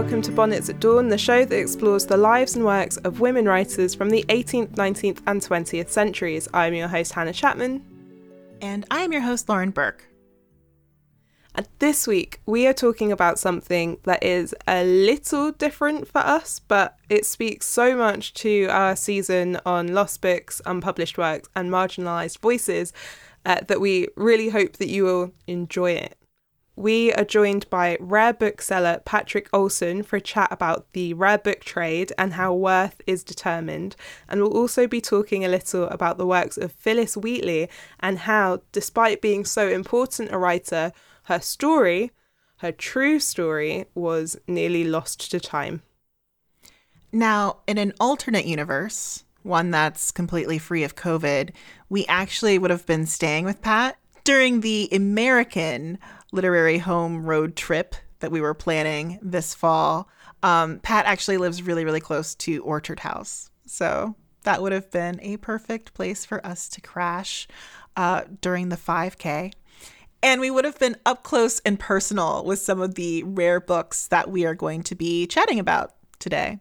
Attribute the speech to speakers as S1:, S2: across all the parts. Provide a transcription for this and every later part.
S1: welcome to Bonnets at Dawn, the show that explores the lives and works of women writers from the 18th, 19th, and 20th centuries. I'm your host, Hannah Chapman.
S2: And I'm your host, Lauren Burke.
S1: This week, we are talking about something that is a little different for us, but it speaks so much to our season on lost books, unpublished works, and marginalised voices uh, that we really hope that you will enjoy it we are joined by rare bookseller Patrick Olson for a chat about the rare book trade and how worth is determined. And we'll also be talking a little about the works of Phillis Wheatley and how, despite being so important a writer, her story, her true story, was nearly lost to time.
S2: Now, in an alternate universe, one that's completely free of COVID, we actually would have been staying with Pat during the American literary home road trip that we were planning this fall. Um, Pat actually lives really, really close to Orchard House. So that would have been a perfect place for us to crash uh, during the 5K. And we would have been up close and personal with some of the rare books that we are going to be chatting about today.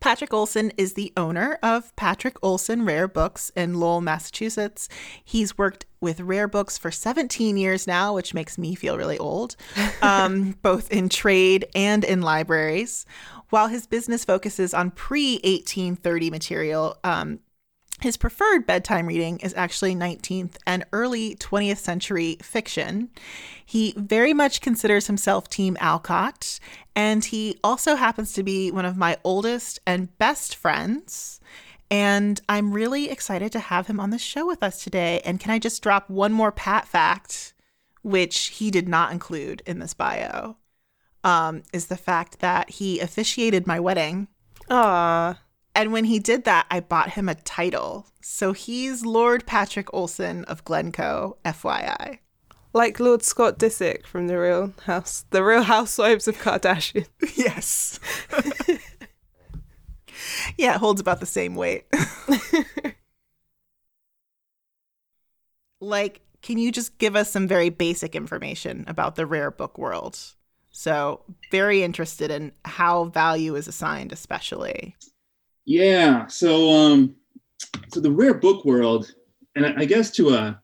S2: Patrick Olson is the owner of Patrick Olson Rare Books in Lowell, Massachusetts. He's worked with Rare Books for 17 years now, which makes me feel really old, um, both in trade and in libraries. While his business focuses on pre 1830 material, um, his preferred bedtime reading is actually 19th and early 20th century fiction. He very much considers himself Team Alcott, and he also happens to be one of my oldest and best friends. And I'm really excited to have him on the show with us today. And can I just drop one more Pat fact, which he did not include in this bio, um, is the fact that he officiated my wedding.
S1: Ah.
S2: And when he did that, I bought him a title. So he's Lord Patrick Olson of Glencoe, FYI.
S1: Like Lord Scott Disick from the Real House, the Real Housewives of Kardashian.
S2: yes. yeah, it holds about the same weight. like, can you just give us some very basic information about the rare book world? So, very interested in how value is assigned, especially.
S3: Yeah. So um so the rare book world, and I, guess to a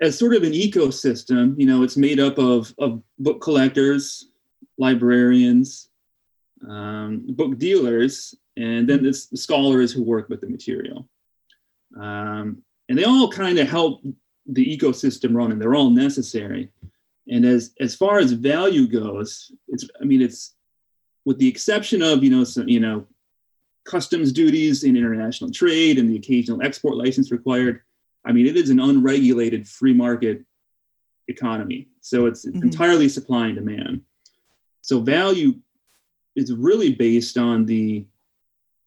S3: as sort of an ecosystem, you know, it's made up of of book collectors, librarians, um, book dealers, and then it's the scholars who work with the material. Um, and they all kind of help the ecosystem run, and they're all necessary. And as as far as value goes, it's I mean it's with the exception of you know some you know customs duties in international trade and the occasional export license required. I mean, it is an unregulated free market economy. So it's, mm-hmm. entirely supply and demand. So value is really based on the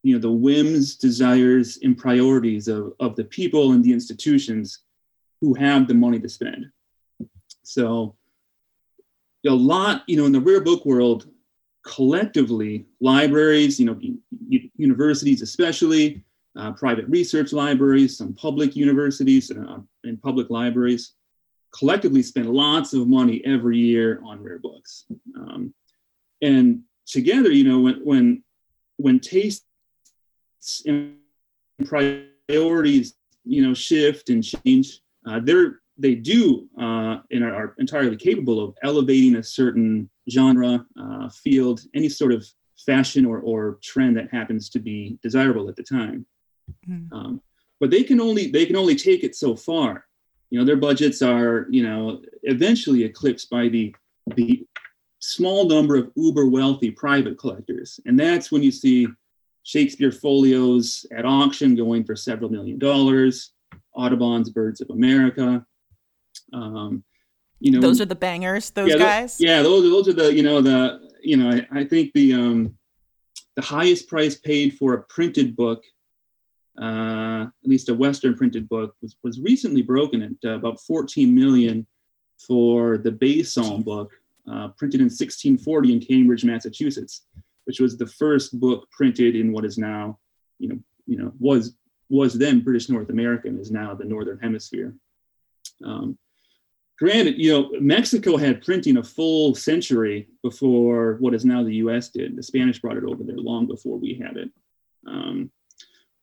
S3: you know the whims desires and priorities of, of the people and the institutions who have the money to spend so a lot you know in the rare book world collectively, libraries, you know, universities especially, uh, private research libraries, some public universities uh, and public libraries, collectively spend lots of money every year on rare books. Um, and together, you know, when when when tastes and priorities, you know, shift and change, uh, they're they do uh, and are, are, entirely capable of elevating a certain genre, uh, field, any sort of fashion or, or trend that happens to be desirable at the time. Mm. Um, but they can only they can only take it so far. You know, their budgets are you know eventually eclipsed by the the small number of uber wealthy private collectors, and that's when you see Shakespeare folios at auction going for several million dollars. Audubon's Birds of America, um, you know,
S2: those are the bangers. Those
S3: yeah,
S2: guys.
S3: yeah, those those are the you know the you know I, I think the um, the highest price paid for a printed book, uh, at least a Western printed book, was was recently broken at uh, about 14 million for the Bay Psalm book, uh, printed in 1640 in Cambridge, Massachusetts. which was the first book printed in what is now, you know, you know, was was then British North America and is now the Northern Hemisphere. Um, granted, you know, Mexico had printing a full century before what is now the U.S. did. The Spanish brought it over there long before we had it. Um,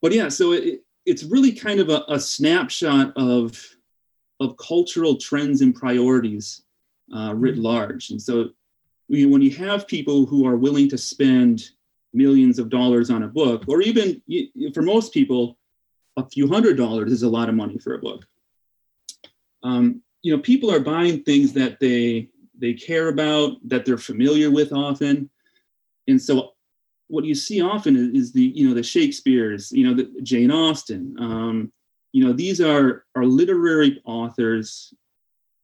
S3: but yeah, so it, it's really kind of a, a, snapshot of of cultural trends and priorities uh, writ mm-hmm. large. And so, when you have people who are willing to spend millions of dollars on a book, or even for most people, a few hundred dollars is a lot of money for a book. Um, you know, people are buying things that they they care about, that they're familiar with often, and so what you see often is, the you know the Shakespeare's, you know, the Jane Austen. Um, you know, these are are literary authors,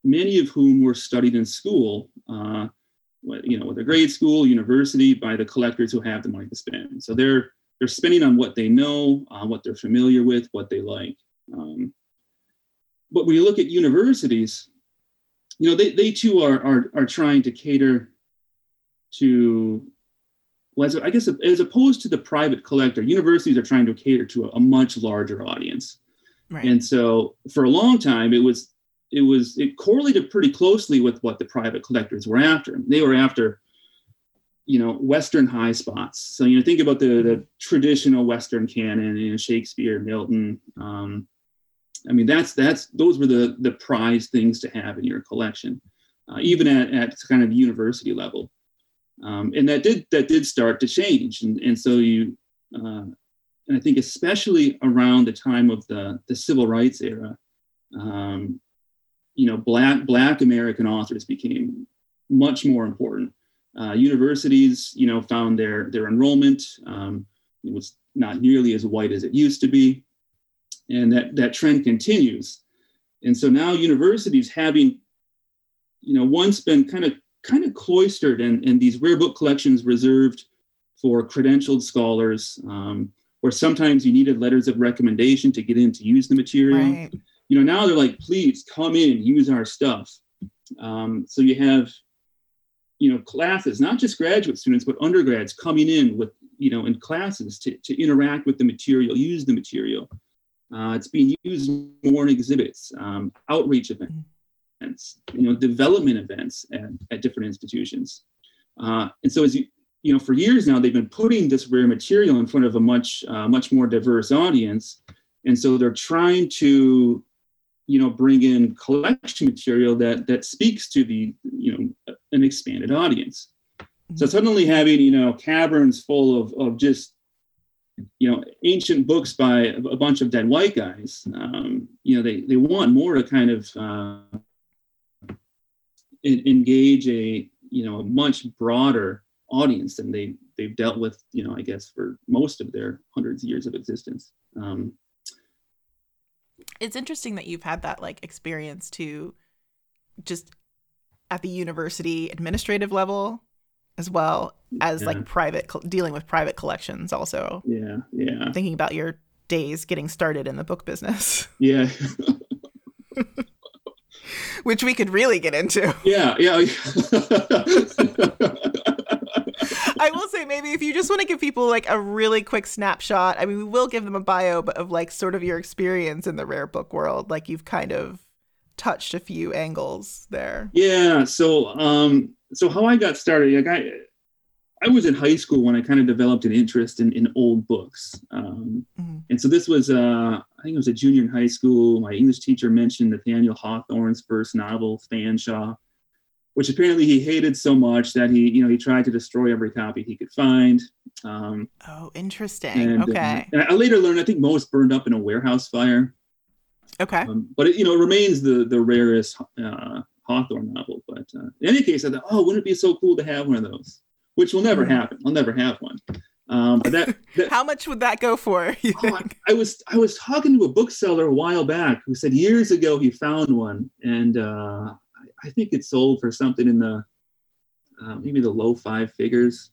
S3: many of whom were studied in school. Uh, you know, with whether grade school, university, by the collectors who have the money to spend. So they're they're spending on what they know, uh, what they're familiar with, what they like. Um, but when you look at universities, you know, they, they too are, are, are trying to cater to, well, as, I guess, as opposed to the private collector, universities are trying to cater to a, a much larger audience. Right. And so for a long time, it was, it was, it correlated pretty closely with what the private collectors were after. They were after, you know, Western high spots. So, you know, think about the, the traditional Western canon, you know, Shakespeare, Milton, um, I mean, that's that's those were the the prize things to have in your collection, uh, even at, at kind of university level. Um, and that did that did start to change, and and so you, uh, and I think especially around the time of the the civil rights era, um, you know, black black American authors became much more important. Uh, universities, you know, found their their enrollment um, was not nearly as white as it used to be and that that trend continues. And so now universities having you know once been kind of kind of cloistered and, and these rare book collections reserved for credentialed scholars um, or sometimes you needed letters of recommendation to get in to use the material. Right. you know now they're like please come in use our stuff. Um, so you have you know classes not just graduate students but undergrads coming in with you know in classes to, to interact with the material use the material uh, it's being used more in exhibits, um, outreach events, you know, development events at, at different institutions. Uh, and so as you, you know, for years now, they've been putting this rare material in front of a much, uh, much more diverse audience. And so they're trying to, you know, bring in collection material that that speaks to the, you know, an expanded audience. So suddenly having, you know, caverns full of, of just you know ancient books by a bunch of dead white guys. Um, you know they they want more to kind of uh, engage a you know a much broader audience than they they've dealt with you know i guess for most of their hundreds of years of existence. Um,
S2: it's interesting that you've had that like experience to just at the university administrative level as well as yeah. like private dealing with private collections also.
S3: Yeah yeah.
S2: Thinking about your days getting started in the book business.
S3: Yeah.
S2: Which we could really get into.
S3: Yeah yeah.
S2: I will say maybe if you just want to give people like a really quick snapshot, I mean we will give them a bio but of like sort of your experience in the rare book world, like you've kind of touched a few angles there.
S3: Yeah, so um so how I got started, like I, I was in high school when I kind of developed an interest in, in old books. Um, mm-hmm. And so this was, uh, I think it was a junior in high school. My English teacher mentioned Nathaniel Hawthorne's first novel, Fanshawe, which apparently he hated so much that he, you know, he tried to destroy every copy he could find. Um,
S2: oh, interesting. And, uh,
S3: okay. Uh, and I later learned, I think most burned up in a warehouse fire.
S2: Okay. Um,
S3: but it, you know, it remains the the rarest uh, Hawthorne novel. But uh, in any case, I thought, oh, wouldn't it be so cool to have one of those? Which will never hmm. happen. I'll never have one. Um, but that, that
S2: how much would that go for?
S3: Oh, I, I, was I was talking to a bookseller a while back who said years ago he found one, and uh, I, I think it sold for something in the uh, maybe the low five figures.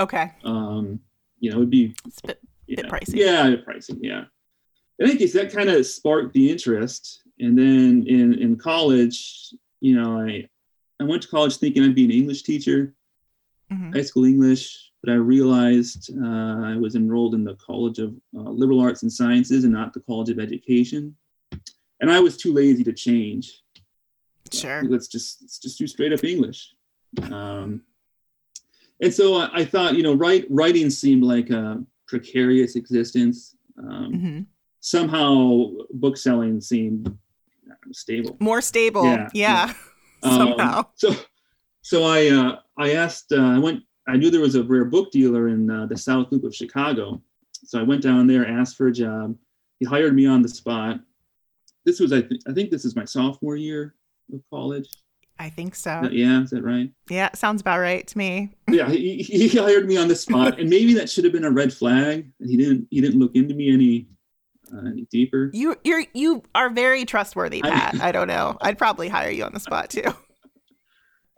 S2: Okay.
S3: Um, you know, it'd be
S2: it's a bit, yeah, bit pricey.
S3: Yeah, pricey. Yeah. In any case, that kind of sparked the interest, and then in in college, you know, I I went to college thinking I'd be an English teacher, mm-hmm. high school English. but I realized uh, I was enrolled in the College of uh, Liberal Arts and Sciences and not the College of Education. And I was too lazy to change.
S2: Sure.
S3: Let's just let's just do straight up English. Um, and so I, I, thought, you know, write, writing seemed like a precarious existence. Um, mm-hmm. Somehow, book selling seemed stable,
S2: more stable. Yeah, yeah. yeah. somehow. Um,
S3: so, so I uh, I asked. Uh, I went I knew there was a rare book dealer in uh, the South Loop of Chicago. So I went down there, asked for a job. He hired me on the spot. This was, I, th- I think this is my sophomore year of college.
S2: I think so.
S3: Yeah, is that right?
S2: Yeah, sounds about right to me.
S3: yeah, he, he hired me on the spot, and maybe that should have been a red flag. And he didn't he didn't look into me any uh, any deeper.
S2: You you're you are very trustworthy, Pat. I, I don't know. I'd probably hire you on the spot too.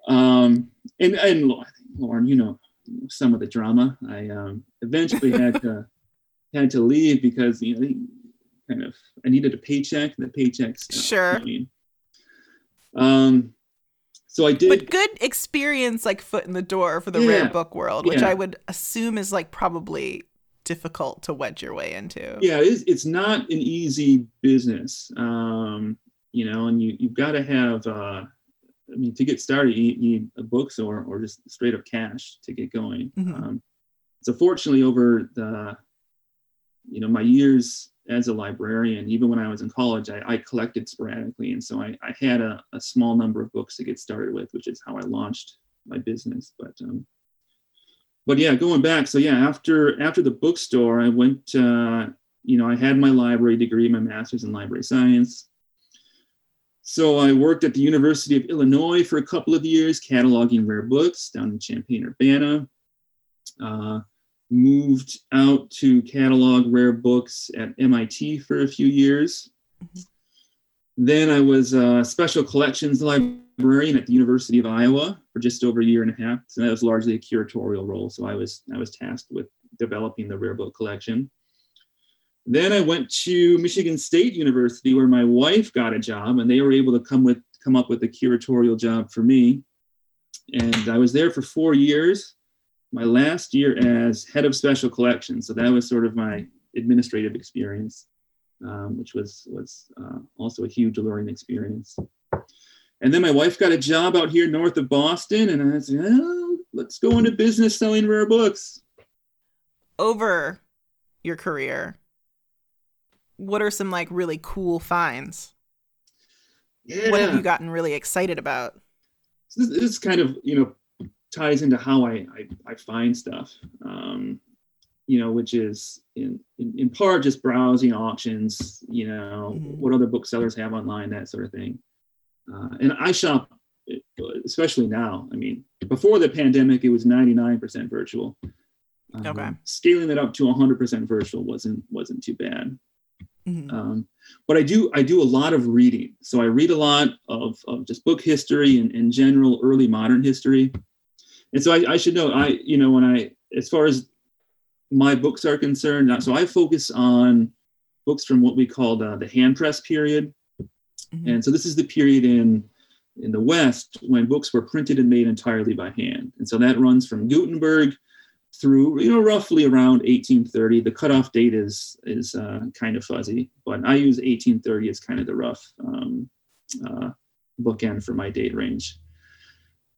S3: Um, and and Lauren, you know some of the drama. I um, eventually had to had to leave because you know kind of I needed a paycheck. The paychecks
S2: sure. I mean.
S3: Um, so I did.
S2: But good experience, like foot in the door for the yeah, rare book world, which yeah. I would assume is like probably difficult to wedge your way into.
S3: Yeah, it's it's not an easy business. Um, you know, and you you've got to have. Uh, I mean, to get started, you need books or or just straight up cash to get going. Mm-hmm. Um, so fortunately, over the you know my years as a librarian, even when I was in college, I, I collected sporadically, and so I, I had a, a, small number of books to get started with, which is how I launched my business. But um, but yeah, going back, so yeah, after after the bookstore, I went. Uh, you know, I had my library degree, my master's in library science. So I worked at the University of Illinois for a couple of years, cataloging rare books down in Champaign, Urbana. Uh, moved out to catalog rare books at MIT for a few years. Mm-hmm. Then I was a special collections librarian at the University of Iowa for just over a year and a half. So that was largely a curatorial role. So I was I was tasked with developing the rare book collection. Then I went to Michigan State University where my wife got a job and they were able to come with come up with a curatorial job for me. And I was there for four years. My last year as head of special collections. So that was sort of my administrative experience, um, which was was uh, also a huge learning experience. And then my wife got a job out here north of Boston, and I said, oh, "Let's go into business selling rare books."
S2: Over your career, what are some like really cool finds?
S3: Yeah.
S2: What have you gotten really excited about?
S3: So this, this kind of you know ties into how I I, I find stuff. Um, you know, which is in, in, in part just browsing auctions, you know, mm-hmm. what other booksellers have online, that sort of thing. Uh, and I shop, especially now. I mean, before the pandemic, it was 99% virtual.
S2: Um, okay.
S3: Scaling that up to 100% virtual wasn't wasn't too bad. Mm-hmm. Um, but I do I do a lot of reading. So I read a lot of, of just book history and, in general early modern history. And so I, I, should know I you know when I as far as my books are concerned, so I focus on books from what we call the, the hand press period. Mm-hmm. And so this is the period in in the West when books were printed and made entirely by hand. And so that runs from Gutenberg through you know roughly around 1830 the cutoff date is is uh, kind of fuzzy but i use 1830 as kind of the rough um, uh, bookend for my date range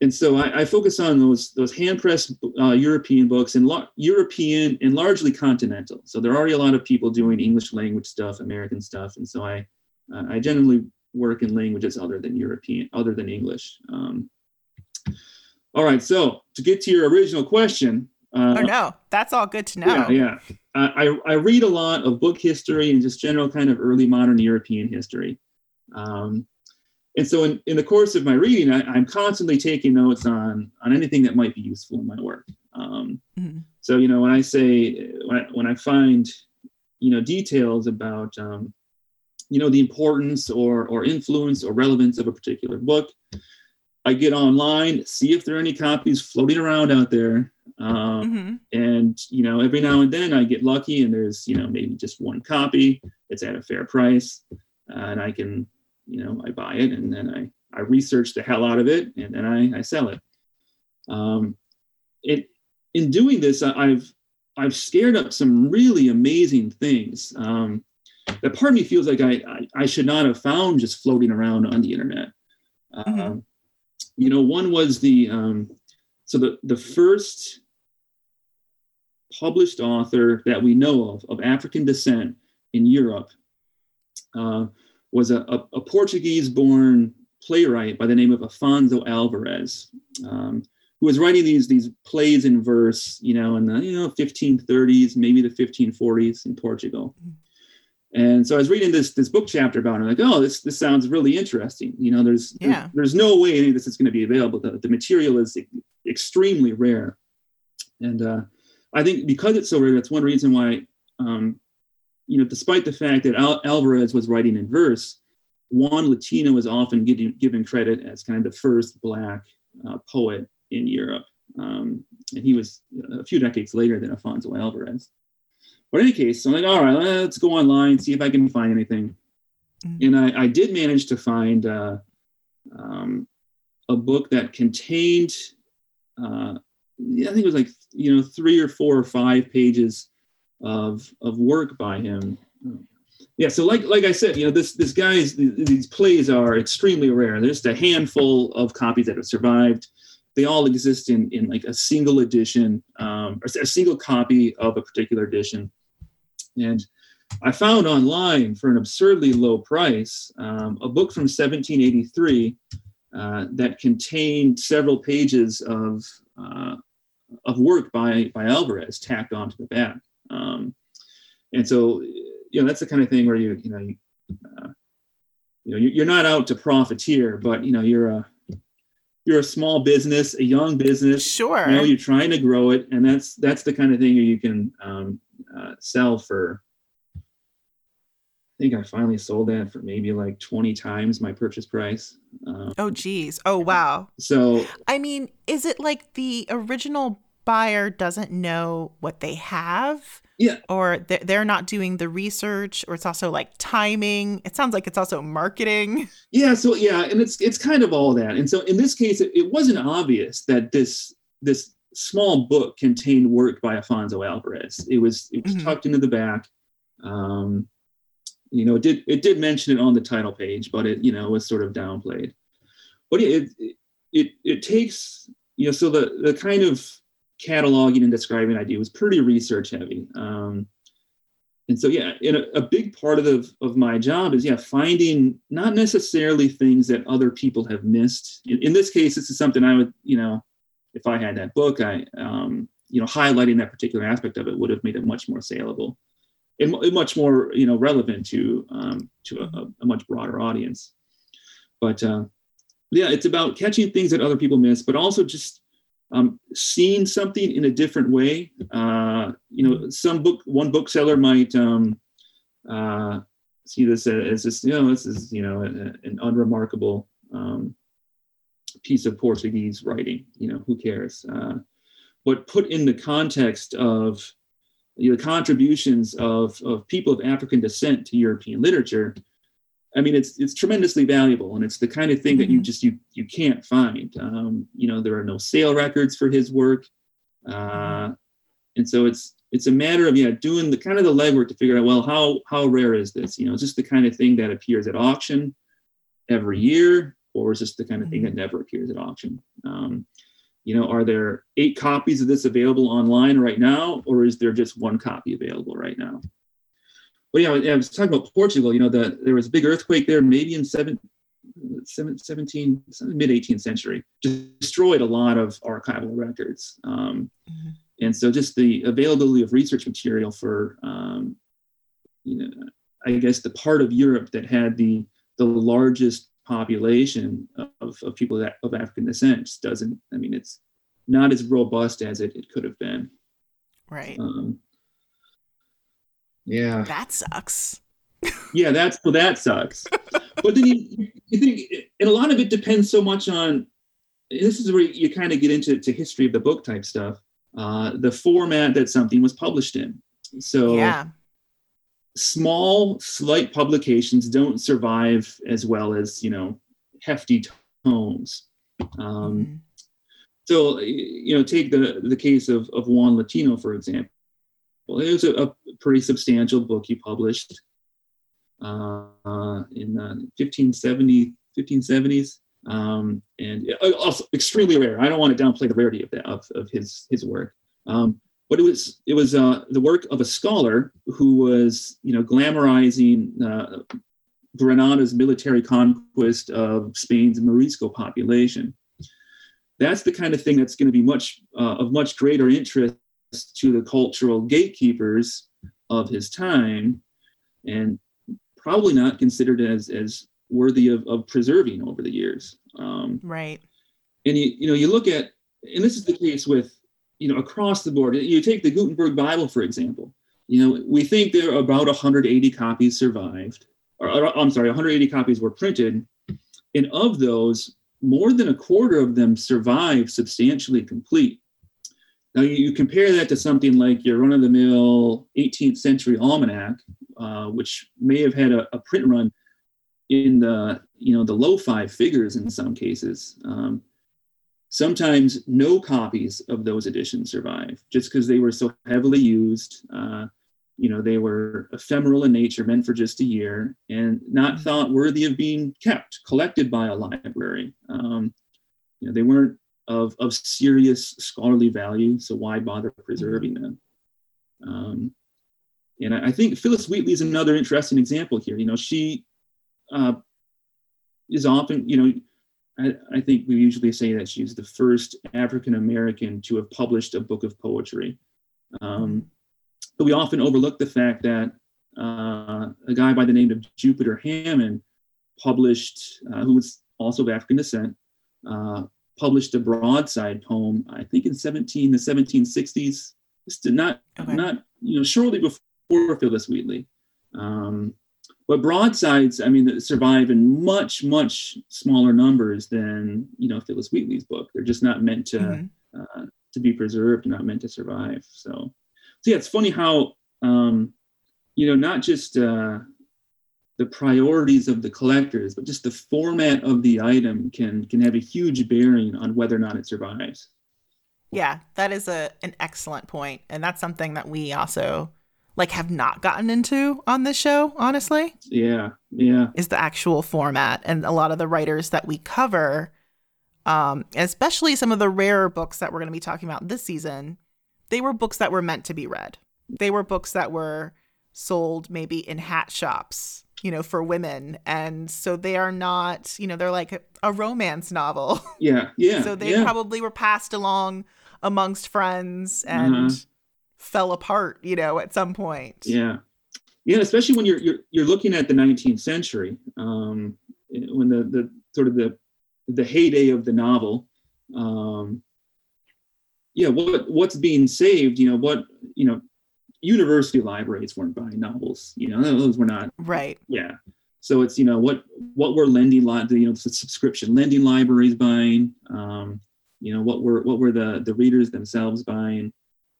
S3: and so I, I focus on those those hand pressed uh, European books and lo- European and largely continental. So there are already a lot of people doing English language stuff, American stuff, and so I uh, I generally work in languages other than European, other than English. Um, all right, so to get to your original question,
S2: uh, oh no, that's all good to know.
S3: Yeah, yeah. I, I read a lot of book history and just general kind of early modern European history. Um, and so in, in the course of my reading, I, am constantly taking notes on on anything that might be useful in my work. Um, mm-hmm. So you know when I say when I, when I find you know details about um, you know the importance or or influence or relevance of a particular book, I get online, see if there are any copies floating around out there, um, mm-hmm. And you know, every now and then I get lucky, and there's you know maybe just one copy. It's at a fair price, uh, and I can you know I buy it, and then I I research the hell out of it, and then I I sell it. Um, it in doing this, I, have I've scared up some really amazing things um, that part of me feels like I, I, I should not have found just floating around on the internet. Mm-hmm. Um, you know, one was the um, so the the first published author that we know of of African descent in Europe uh, was a, a, a Portuguese-born playwright by the name of Afonso Alvarez. Um, who was writing these these plays in verse, you know, in the you know 1530s, maybe the 1540s in Portugal. And so I was reading this this book chapter about it. I'm like, oh, this this sounds really interesting. You know, there's yeah. there's, there's no way any of this is going to be available. The, the material is extremely rare, and uh, I think because it's so rare, that's one reason why, um, you know, despite the fact that Al- Alvarez was writing in verse, Juan Latino was often given given credit as kind of the first black uh, poet in Europe. Um, and he was a few decades later than Afonso Alvarez. But in any case, I'm like, all right, let's go online, see if I can find anything. Mm-hmm. And I, I, did manage to find uh, um, a book that contained, uh, I think it was like, you know, three or four or five pages of, of work by him. Yeah, so like like I said, you know, this this guy's these plays are extremely rare. There's just a handful of copies that have survived they all exist in, in like a single edition um, or a single copy of a particular edition. And I found online for an absurdly low price um, a book from 1783 uh, that contained several pages of, uh, of work by, by Alvarez tacked onto the back. Um, and so, you know, that's the kind of thing where you, you know, you, uh, you know, you're not out to profiteer, but you know, you're a, you're a small business, a young business.
S2: Sure.
S3: You know, you're trying to grow it, and that's that's the kind of thing you can um, uh, sell for. I think I finally sold that for maybe like 20 times my purchase price.
S2: Um, oh, geez. Oh, wow.
S3: So,
S2: I mean, is it like the original buyer doesn't know what they have?
S3: Yeah.
S2: Or they're not doing the research, or it's also like timing. It sounds like it's also marketing.
S3: Yeah. So yeah, and it's it's kind of all that. And so in this case, it, it wasn't obvious that this this small book contained work by Afonso Alvarez. It was it was mm-hmm. tucked into the back. Um, you know, it did it did mention it on the title page, but it you know was sort of downplayed. But it it it, it takes you know so the the kind of cataloging and describing I do was pretty research heavy. Um, and so, yeah, in a, a, big part of the, of my job is, yeah, finding not necessarily things that other people have missed. In, in this case, this is something I would, you know, if I had that book, I, um, you know, highlighting that particular aspect of it would have made it much more saleable and, much more, you know, relevant to um, to a, a, much broader audience. But uh, yeah, it's about catching things that other people miss, but also just um, seeing something in a different way. Uh, you know, some book, one bookseller might um, uh, see this as this, you know, this is, you know, a, an unremarkable um, piece of Portuguese writing. You know, who cares? Uh, but put in the context of you know, the contributions of, of people of African descent to European literature, I mean, it's it's tremendously valuable, and it's the kind of thing that you mm-hmm. just you you can't find. Um, you know, there are no sale records for his work, uh, and so it's it's a matter of yeah doing the kind of the legwork to figure out well how how rare is this? You know, is this the kind of thing that appears at auction every year, or is this the kind of thing that mm-hmm. never appears at auction? Um, you know, are there eight copies of this available online right now, or is there just one copy available right now? well, yeah, I was talking about Portugal. You know, the, there was a big earthquake there, maybe in seven, 17, mid 18th century, destroyed a lot of archival records. Um, mm-hmm. And so, just the availability of research material for, um, you know, I guess the part of Europe that had the the largest population of, of people that of African descent doesn't. I mean, it's not as robust as it, it could have been.
S2: Right.
S3: Um, yeah.
S2: That sucks.
S3: yeah, that's well, that sucks. but then you, you think, and a lot of it depends so much on. This is where you kind of get into to history of the book type stuff. Uh, the format that something was published in. So
S2: yeah.
S3: Small, slight publications don't survive as well as you know hefty tomes. Um, mm-hmm. so you know, take the the case of of Juan Latino for example. Well, it was a, a pretty substantial book he published uh, in 1570 1570s um, and uh, also extremely rare. I don't want to downplay the rarity of that of, of his his work. Um, but it was it was uh, the work of a scholar who was you know glamorizing uh, Granada's military conquest of Spain's Morisco population. That's the kind of thing that's going to be much uh, of much greater interest to the cultural gatekeepers of his time, and probably not considered as as worthy of, of preserving over the years. Um,
S2: right.
S3: And you you know you look at and this is the case with you know across the board. You take the Gutenberg Bible for example. You know we think there are about 180 copies survived. Or, or I'm sorry, 180 copies were printed, and of those, more than a quarter of them survive substantially complete. Now you, you compare that to something like your run-of-the-mill 18th century almanac, uh, which may have had a, a print run in the you know the low five figures in some cases. Um, sometimes no copies of those editions survive just because they were so heavily used. Uh, you know, they were ephemeral in nature, meant for just a year, and not mm-hmm. thought worthy of being kept, collected by a library. Um, you know, they weren't of, of serious scholarly value, so why bother preserving them? Um, and I, I think Phillis Wheatley is another interesting example here. You know, she uh, is often, you know, I, I, think we usually say that she's the first African American to have published a book of poetry. Um, but we often overlook the fact that uh, a guy by the name of Jupiter Hammon published, uh, who was also of African descent, uh, published a broadside poem, I think in 17, the 1760s, not, okay. not, you know, shortly before Phillis Wheatley. Um, but broadsides, I mean, survive in much, much smaller numbers than you know Phillis Wheatley's book. They're just not meant to mm-hmm. uh, to be preserved, not meant to survive. So, so yeah, it's funny how um, you know not just uh, the priorities of the collectors, but just the format of the item can can have a huge bearing on whether or not it survives.
S2: Yeah, that is a an excellent point, and that's something that we also like have not gotten into on this show, honestly.
S3: Yeah. Yeah.
S2: Is the actual format and a lot of the writers that we cover um especially some of the rarer books that we're going to be talking about this season, they were books that were meant to be read. They were books that were sold maybe in hat shops, you know, for women. And so they are not, you know, they're like a, romance novel.
S3: Yeah. Yeah.
S2: so they
S3: yeah.
S2: probably were passed along amongst friends and uh-huh fell apart, you know, at some point.
S3: Yeah. Yeah, especially when you're you're you're looking at the 19th century, um, when the the sort of the the heyday of the novel. Um, yeah, what what's being saved? You know what? You know, university libraries weren't buying novels. You know, those were not
S2: right.
S3: Yeah, so it's you know what what were lending li- you know the subscription lending libraries buying. Um, you know what were what were the the readers themselves buying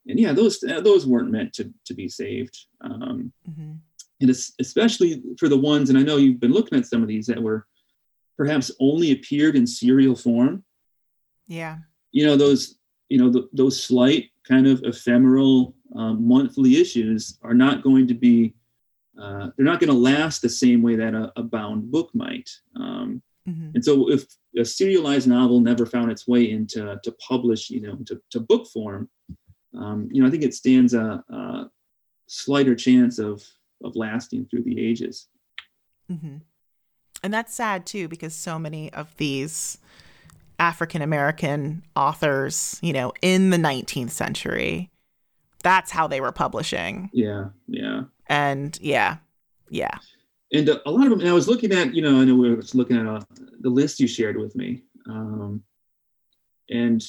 S3: and yeah, those uh, those weren't meant to to be saved. Um, mm-hmm. And especially for the ones, and I know you've been looking at some of these that were perhaps only appeared in serial form.
S2: Yeah.
S3: You know those you know the, those slight kind of ephemeral um, monthly issues are not going to be uh, they're not going to last the same way that a, a bound book might. Um, mm-hmm. And so if a serialized novel never found its way into to publish, you know, to, to book form, um, you know, I think it stands a, a, slighter chance of of lasting through the ages.
S2: Mm-hmm. And that's sad too, because so many of these African American authors, you know, in the 19th century, that's how they were publishing.
S3: Yeah, yeah.
S2: And yeah, yeah.
S3: And a, a lot of them, and I was looking at, you know, I know we were looking at uh, the list you shared with me. Um, and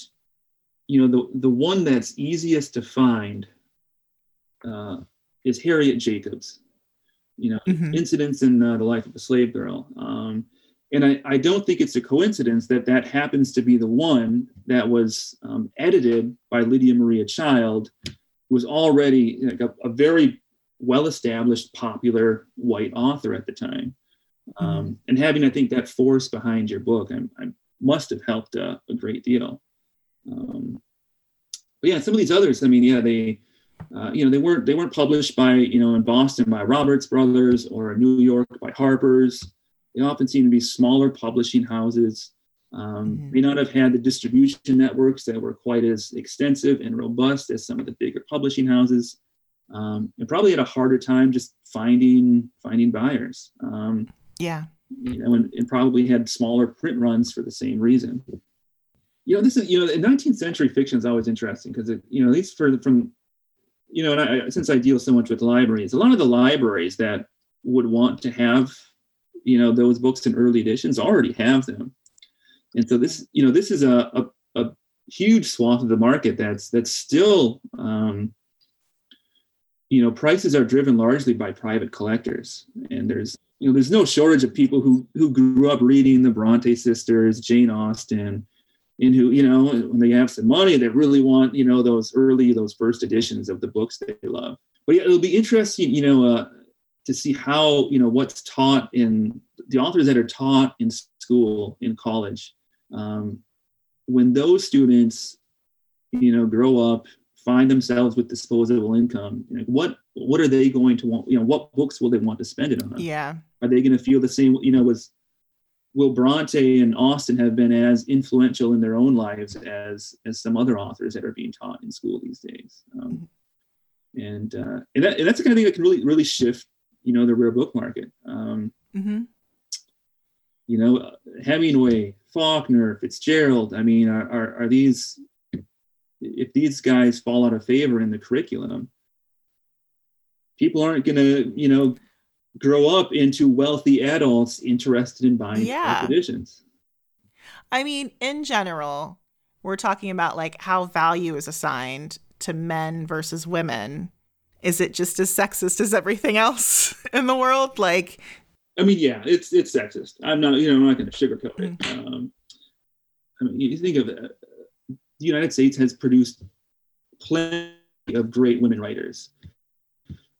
S3: you know, the, the one that's easiest to find uh, is Harriet Jacobs, you know, mm-hmm. incidents in uh, the life of a slave girl. Um, and I, I don't think it's a coincidence that that happens to be the one that was um, edited by Lydia Maria Child, who was already like a, a very well established, popular white author at the time. Mm-hmm. Um, and having, I think, that force behind your book I, I must have helped uh, a great deal. Um, but yeah, some of these others, I mean, yeah, they, uh, you know, they weren't they weren't published by you know in Boston by Roberts Brothers or in New York by Harper's. They often seem to be smaller publishing houses. Um, mm-hmm. May not have had the distribution networks that were quite as extensive and robust as some of the bigger publishing houses, um, and probably had a harder time just finding finding buyers. Um,
S2: yeah,
S3: you know, and, and probably had smaller print runs for the same reason you know, this is you know, 19th century fiction is always interesting because it, you know, at least for from, you know, and I, since I deal so much with libraries, a lot of the libraries that would want to have, you know, those books in early editions already have them, and so this, you know, this is a a, a huge swath of the market that's that's still, um, you know, prices are driven largely by private collectors, and there's you know, there's no shortage of people who who grew up reading the Bronte sisters, Jane Austen and who you know when they have some money they really want you know those early those first editions of the books they love. But yeah, it'll be interesting you know uh, to see how you know what's taught in the authors that are taught in school in college um, when those students you know grow up find themselves with disposable income you know, what what are they going to want you know what books will they want to spend it on?
S2: Yeah.
S3: Are they going to feel the same you know as will Bronte and Austen have been as influential in their own lives as as some other authors that are being taught in school these days? Um, and uh, and, that, and that's the kind of thing that can really really shift you know the rare book market. Um, mm-hmm. You know, Hemingway, Faulkner, Fitzgerald. I mean, are, are are these if these guys fall out of favor in the curriculum? People aren't going to, you know, grow up into wealthy adults interested in buying yeah. editions.
S2: I mean, in general, we're talking about like how value is assigned to men versus women. Is it just as sexist as everything else in the world? Like,
S3: I mean, yeah, it's it's sexist. I'm not, you know, I'm not going to sugarcoat it. Mm-hmm. Um, I mean, you think of it, the United States has produced plenty of great women writers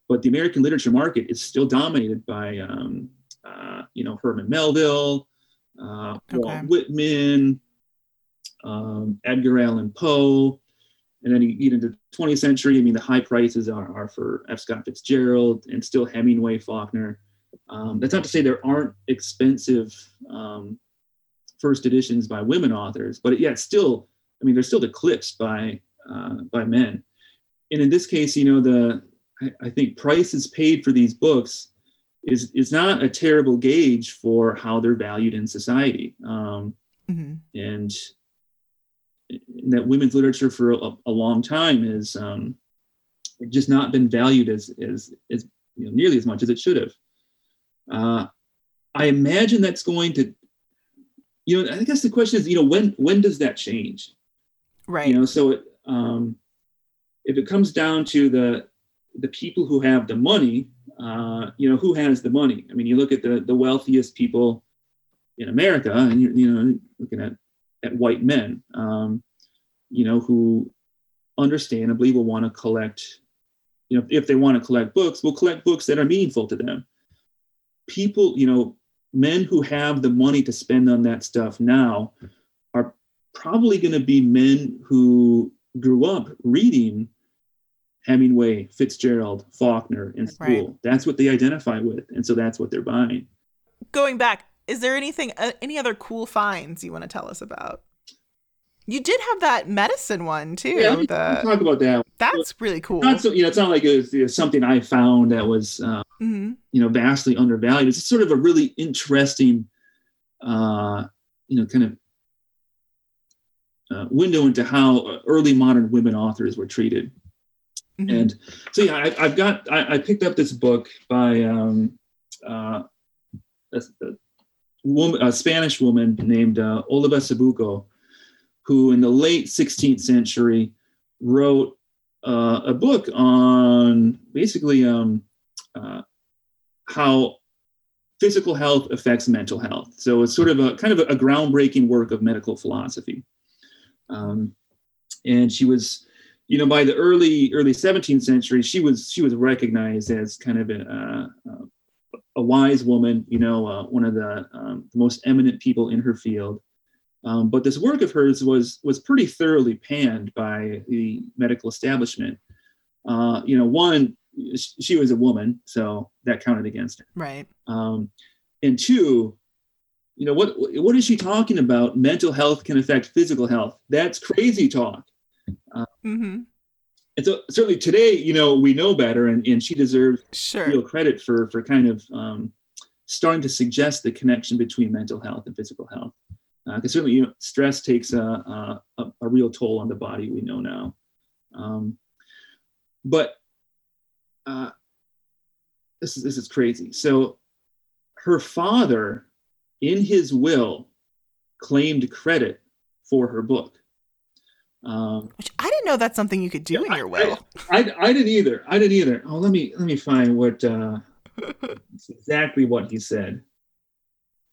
S3: but the American literature market is still dominated by, um, uh, you know, Herman Melville, uh, okay. Walt Whitman, um, Edgar Allan Poe, and then you get into the 20th century. I mean, the high prices are, are for F. Scott Fitzgerald and still Hemingway, Faulkner. Um, that's not to say there aren't expensive um, first editions by women authors, but yeah, it's still, I mean, they're still eclipsed by uh, by men. And in this case, you know, the I, I think prices paid for these books is is not a terrible gauge for how they're valued in society. Um, mm-hmm. And that women's literature for a, a long time has um, just not been valued as as, as you know, nearly as much as it should have. Uh, I imagine that's going to, you know, I guess the question is, you know, when when does that change?
S2: Right.
S3: You know, so it, um, if it comes down to the the people who have the money, uh, you know, who has the money? I mean, you look at the the wealthiest people in America, and you're, you know, looking at at white men, um, you know, who understandably will want to collect, you know, if they want to collect books, will collect books that are meaningful to them. People, you know, men who have the money to spend on that stuff now are probably going to be men who grew up reading Hemingway, Fitzgerald, Faulkner in school. Right. That's what they identify with, and so that's what they're buying.
S2: Going back, is there anything, uh, any other cool finds you want to tell us about? You did have that medicine one too.
S3: Yeah, the, talk about that.
S2: That's really cool.
S3: Not so, you know, it's not like it was, it was something I found that was, uh, mm-hmm. you know, vastly undervalued. It's sort of a really interesting, uh, you know, kind of uh, window into how early modern women authors were treated. Mm-hmm. And so yeah, I, have got I, I, picked up this book by um, uh, a, a, woman, a Spanish woman named uh, Oliva Sabuco, who in the late 16th century wrote uh, a book on basically um, uh, how physical health affects mental health. So it's sort of a kind of a, groundbreaking work of medical philosophy. Um, and she was you know, by the early early 17th century, she was she was recognized as kind of a, a, a wise woman, you know, uh, one of the, um, the, most eminent people in her field. Um, but this work of hers was was pretty thoroughly panned by the medical establishment. Uh, you know, one, she was a woman, so that counted against her.
S2: Right.
S3: Um, and two, you know, what what is she talking about? Mental health can affect physical health. That's crazy talk.
S2: Mm-hmm.
S3: And so certainly today, you know, we know better, and, and she deserves
S2: Sure.
S3: real credit for for kind of um, starting to suggest the connection between mental health and physical health. Because certainly, you know, stress takes a, a, a, a real toll on the body. We know now, um, but uh, this is this is crazy. So, her father, in his will, claimed credit for her book. Um,
S2: Which I didn't know that's something you could do in
S3: I-
S2: your will.
S3: I, I didn't either. I didn't either. Oh, let me let me find what uh, exactly what he said.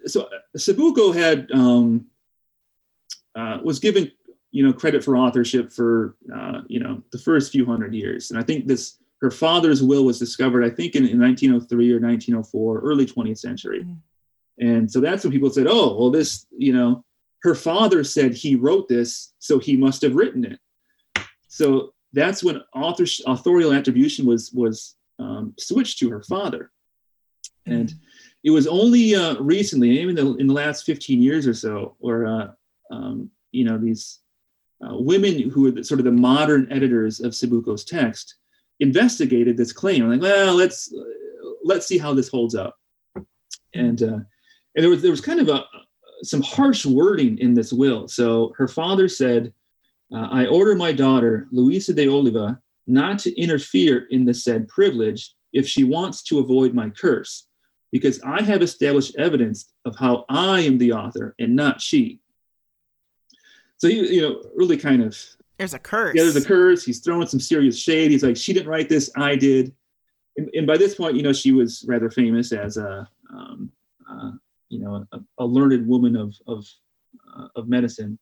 S3: So uh, Sabuco had um, uh, was given you know credit for authorship for uh, you know the first few hundred years, and I think this her father's will was discovered I think in, in 1903 or 1904, early 20th century,
S2: Mhm.
S3: and so that's when people said, oh well, this you know her father said he wrote this, so he must have written it. So that's when author, authorial attribution was was um, switched to her father, and it was only uh, recently, even in the, in the last 15 years or so, or uh, um, you know these uh, women who are the, sort of the modern editors of Sabuco's text investigated this claim. Like, well, let's let's see how this holds up, and uh, and there was there was kind of a some harsh wording in this will. So her father said, uh, I order my daughter, Luisa de Oliva, not to interfere in the said privilege if she wants to avoid my curse, because I have established evidence of how I am the author and not she. So he, you know, really kind of
S2: There's a curse.
S3: yeah, there's a curse. He's throwing some serious shade. He's like, she didn't write this, I did. And, and by this point, you know, she was rather famous as a, um, uh, you know, a, a learned woman of of uh, of medicine.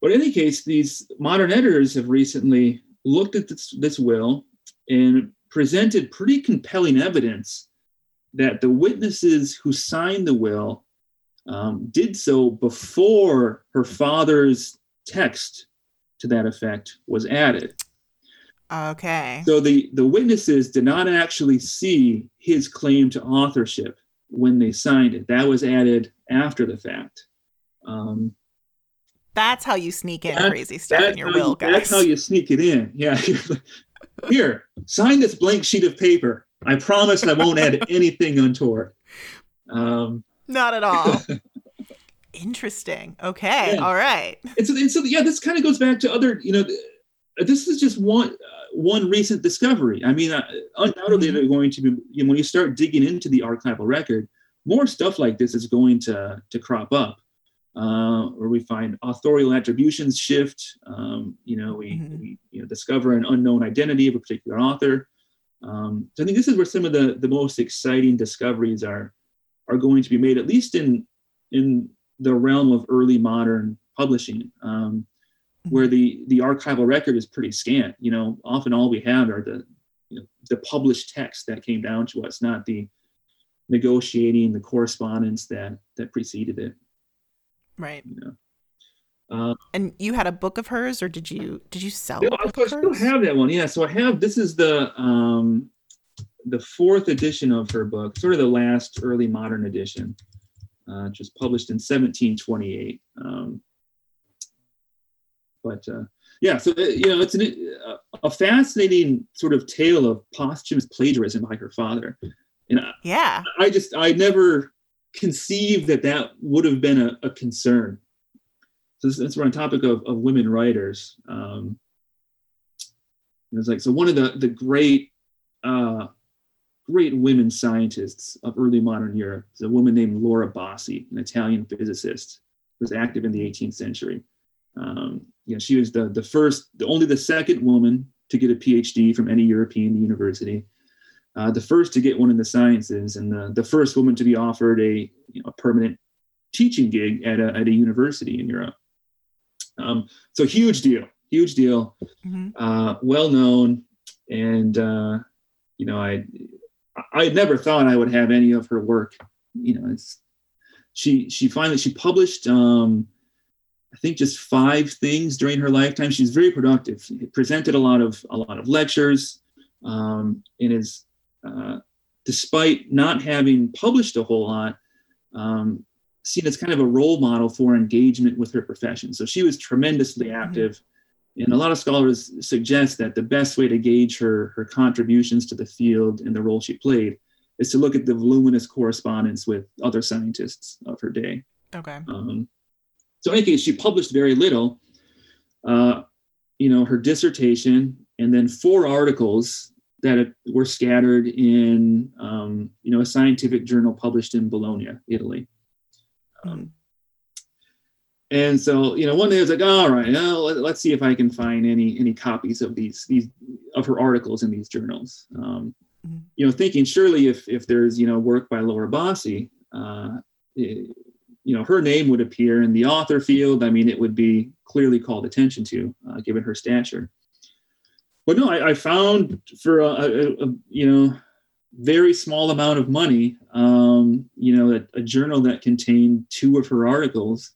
S3: But in any case, these modern editors have recently looked at this, this will and presented pretty compelling evidence that the witnesses who signed the will um, did so before her father's text to that effect was added.
S2: Okay.
S3: So the, the witnesses did not actually see his claim to authorship when they signed it. That was added after the fact. Um,
S2: That's how you sneak in
S3: That-
S2: crazy stuff
S3: that's
S2: in your will,
S3: you-
S2: guys.
S3: That's how you sneak it in. Yeah. Here, sign this blank sheet of paper. I promise I won't add anything untoward. Um,
S2: Not at all. Interesting. Okay.
S3: Yeah.
S2: All right.
S3: and so, and so yeah, this kind of goes back to other, you know, this is just one uh, one recent discovery. I mean, uh, undoubtedly,
S2: Mhm.
S3: they're going to be you know, when you start digging into the archival record, more stuff like this is going to to crop up, uh, where we find authorial attributions shift. Um, you know, we,
S2: Mhm.
S3: we you know discover an unknown identity of a particular author. Um, so I think this is where some of the the most exciting discoveries are are going to be made, at least in in the realm of early modern publishing, um, where the the archival record is pretty scant. You know, often all we have are the you know, the published text that came down to us, not the negotiating, the correspondence that that preceded it.
S2: Right.
S3: You know, uh,
S2: And you had a book of hers, or did you did you sell?
S3: no,
S2: a
S3: I
S2: book of
S3: still have that one. Yeah, so I have. This is the um, the fourth edition of her book, sort of the last early modern edition, uh, which was published in 1728. Um, but uh, yeah, so uh, you know, it's an, uh, a fascinating sort of tale of posthumous plagiarism by her father, and I,
S2: Yeah.
S3: I just I never conceived that that would have been a, a concern. So since we're on topic of, of women writers, um, it was like so one of the the great uh, great women scientists of early modern Europe is a woman named Laura Bassi, an Italian physicist who was active in the 18th century. Um, you know, she was the the first, the only the second woman to get a PhD from any European university uh, the first to get one in the sciences and the, the first woman to be offered a, you know, a permanent teaching gig at a, at a university in Europe. Um, so huge deal, huge deal,
S2: Mhm.
S3: uh, well known. And, uh, you know, I, I never thought I would have any of her work, you know, it's, she, she finally, she published um, I think just five things during her lifetime. She's very productive. She presented a lot of a lot of lectures, um, and is uh, despite not having published a whole lot, um, seen as kind of a role model for engagement with her profession. So she was tremendously
S2: Mm-hmm.
S3: active. And a lot of scholars suggest that the best way to gauge her, her contributions to the field and the role she played is to look at the voluminous correspondence with other scientists of her day.
S2: Okay.
S3: Um, so in any case, she published very little. Uh, you know, her dissertation and then four articles that were scattered in, um, you know, a scientific journal published in Bologna, Italy. Um, and so, you know, one day I was like, all right, well, let, us see if I can find any any copies of these these of her articles in these journals. Um,
S2: Mhm.
S3: You know, thinking surely if if there's you know work by Laura Bassi, uh, it- you know, her name would appear in the author field. I mean, it would be clearly called attention to, uh, given her stature. But no, I, I found for a, a, a you know very small amount of money, um, you know, a, a journal that contained two of her articles,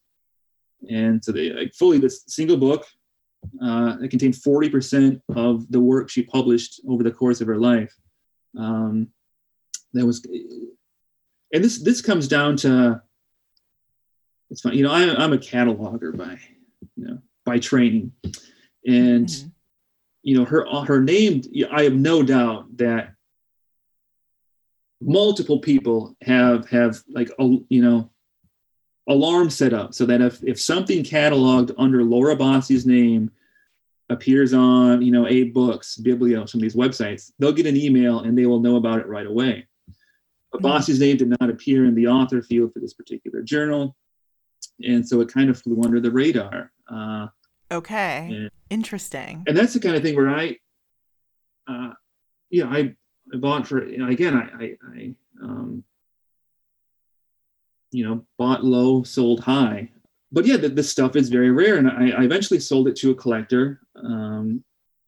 S3: and so they like fully this single book. Uh, it contained 40% of the work she published over the course of her life. Um, that was, and this this comes down to it's fine. You know, I, I'm a cataloger by, you know, by training, and
S2: Mhm.
S3: You know, her her name. I have no doubt that multiple people have have like a you know alarm set up so that if if something cataloged under Laura Bassi's name appears on you know a books biblio some of these websites they'll get an email and they will know about it right away but
S2: Mhm.
S3: Bassi's name did not appear in the author field for this particular journal and so it kind of flew under the radar uh,
S2: Okay.
S3: Yeah.
S2: Interesting.
S3: and that's the kind of thing where I, uh, yeah, I, I bought for you know, again, I, I, I um, you know, bought low, sold high. But yeah, the stuff is very rare, and I, I eventually sold it to a collector um,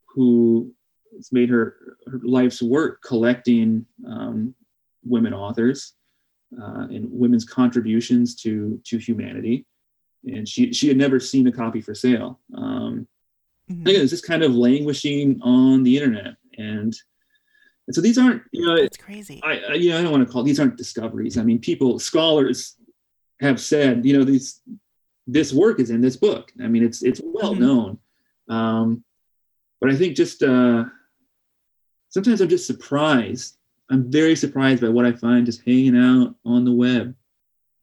S3: who has made her, her life's work collecting um, women authors uh, and women's contributions to to humanity. And she she had never seen a copy for sale. Um,
S2: Mhm.
S3: again, it's just kind of languishing on the internet, and and so these aren't you know
S2: it's crazy.
S3: I, I you know I don't want to call these aren't discoveries. I mean, people scholars have said you know these this work is in this book. I mean, it's it's well
S2: Mhm.
S3: known, um, but I think just uh, sometimes I'm just surprised. I'm very surprised by what I find just hanging out on the web,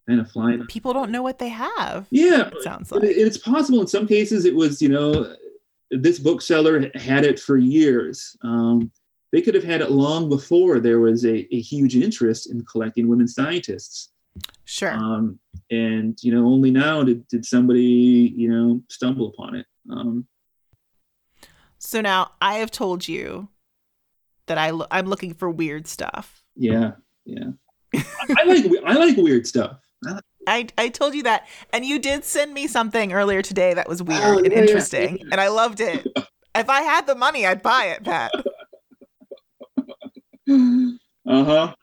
S3: kind of flying.
S2: People don't know what they have.
S3: Yeah,
S2: It sounds like.
S3: it's possible in some cases it was you know this bookseller had it for years um, they could have had it long before there was a, a huge interest in collecting women scientists
S2: Sure.
S3: um, and you know only now did, did somebody you know stumble upon it um,
S2: so now I have told you that I lo- I'm looking for weird stuff.
S3: yeah yeah I, I like i like weird stuff
S2: I, I told you that, and you did send me something earlier today that was weird
S3: Oh,
S2: and
S3: yeah,
S2: interesting,
S3: yeah.
S2: and I loved it. if I had the money, I'd buy it, Pat.
S3: uh-huh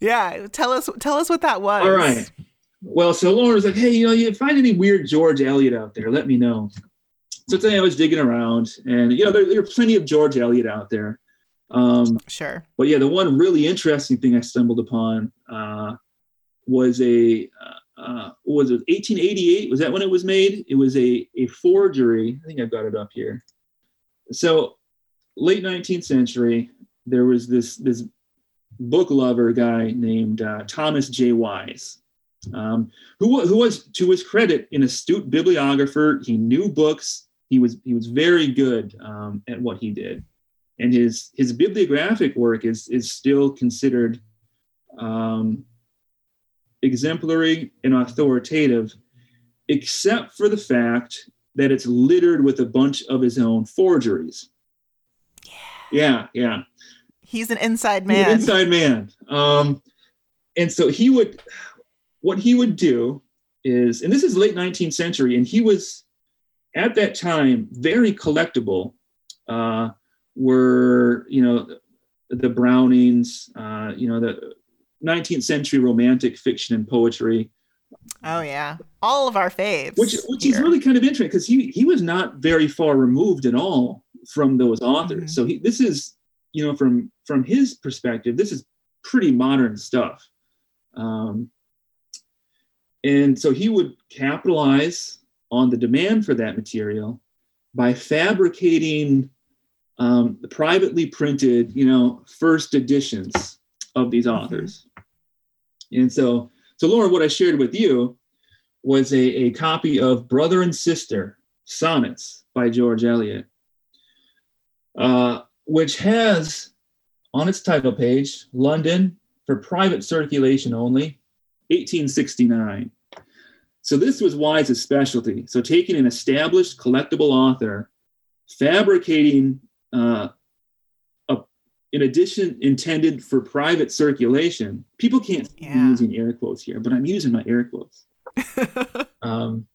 S2: Yeah, tell us tell us what that was.
S3: All right. Well, so Lauren was like, hey, you know, you find any weird George Eliot out there? Let me know. So today I was digging around, and you know, there, there are plenty of George Eliot out there. Um,
S2: Sure.
S3: but yeah, the one really interesting thing I stumbled upon uh, was a uh, uh, was it 1888? Was that when it was made? It was a a forgery. I think I've got it up here. So late 19th century, there was this this book lover guy named uh, Thomas J. Wise, um, who who was to his credit an astute bibliographer. He knew books. He was he was very good um, at what he did, and his his bibliographic work is is still considered um, exemplary and authoritative, except for the fact that it's littered with a bunch of his own forgeries. Yeah, yeah.
S2: He's an inside
S3: He's an
S2: man.
S3: inside man. Um, and so he would, what he would do is, and this is late 19th century, and he was at that time very collectible. Uh, were you know the Brownings, uh, you know the 19th century romantic fiction and poetry,
S2: Oh yeah, all of our faves.
S3: Which which
S2: here.
S3: is really kind of interesting because he he was not very far removed at all from those authors.
S2: Mhm.
S3: So he this is you know from from his perspective this is pretty modern stuff. Um, and so he would capitalize on the demand for that material by fabricating um, the privately printed, you know, first editions of these authors. And so, so Laura, what I shared with you was a, a copy of Brother and Sister Sonnets by George Eliot, uh, which has on its title page London for private circulation only, 1869. So this was Wise's specialty. So taking an established collectible author, fabricating uh, an addition intended for private circulation. People can't
S2: Yeah.
S3: using air quotes here, but I'm using my air quotes. Um,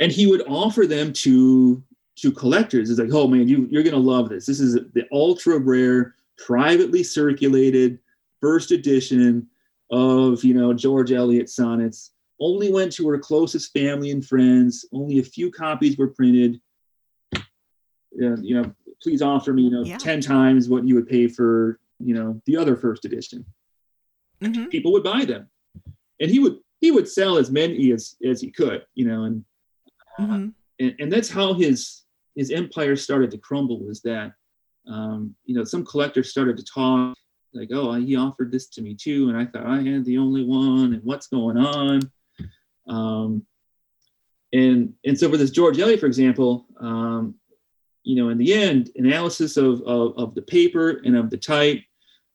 S3: and he would offer them to to collectors. It's like, oh man, you you're gonna love this. This is the ultra rare, privately circulated first edition of you know George Eliot sonnets. Only went to her closest family and friends. Only a few copies were printed. Yeah, you know, please offer me you know
S2: Yeah.
S3: ten times what you would pay for you know the other first edition
S2: Mhm.
S3: people would buy them and he would he would sell as many as as he could you know and
S2: Mhm.
S3: and, and that's how his his empire started to crumble was that um, you know some collectors started to talk like oh he offered this to me too and i thought i had the only one and what's going on um, and and so for this george eliot for example um, you know in the end analysis of, of of the paper and of the type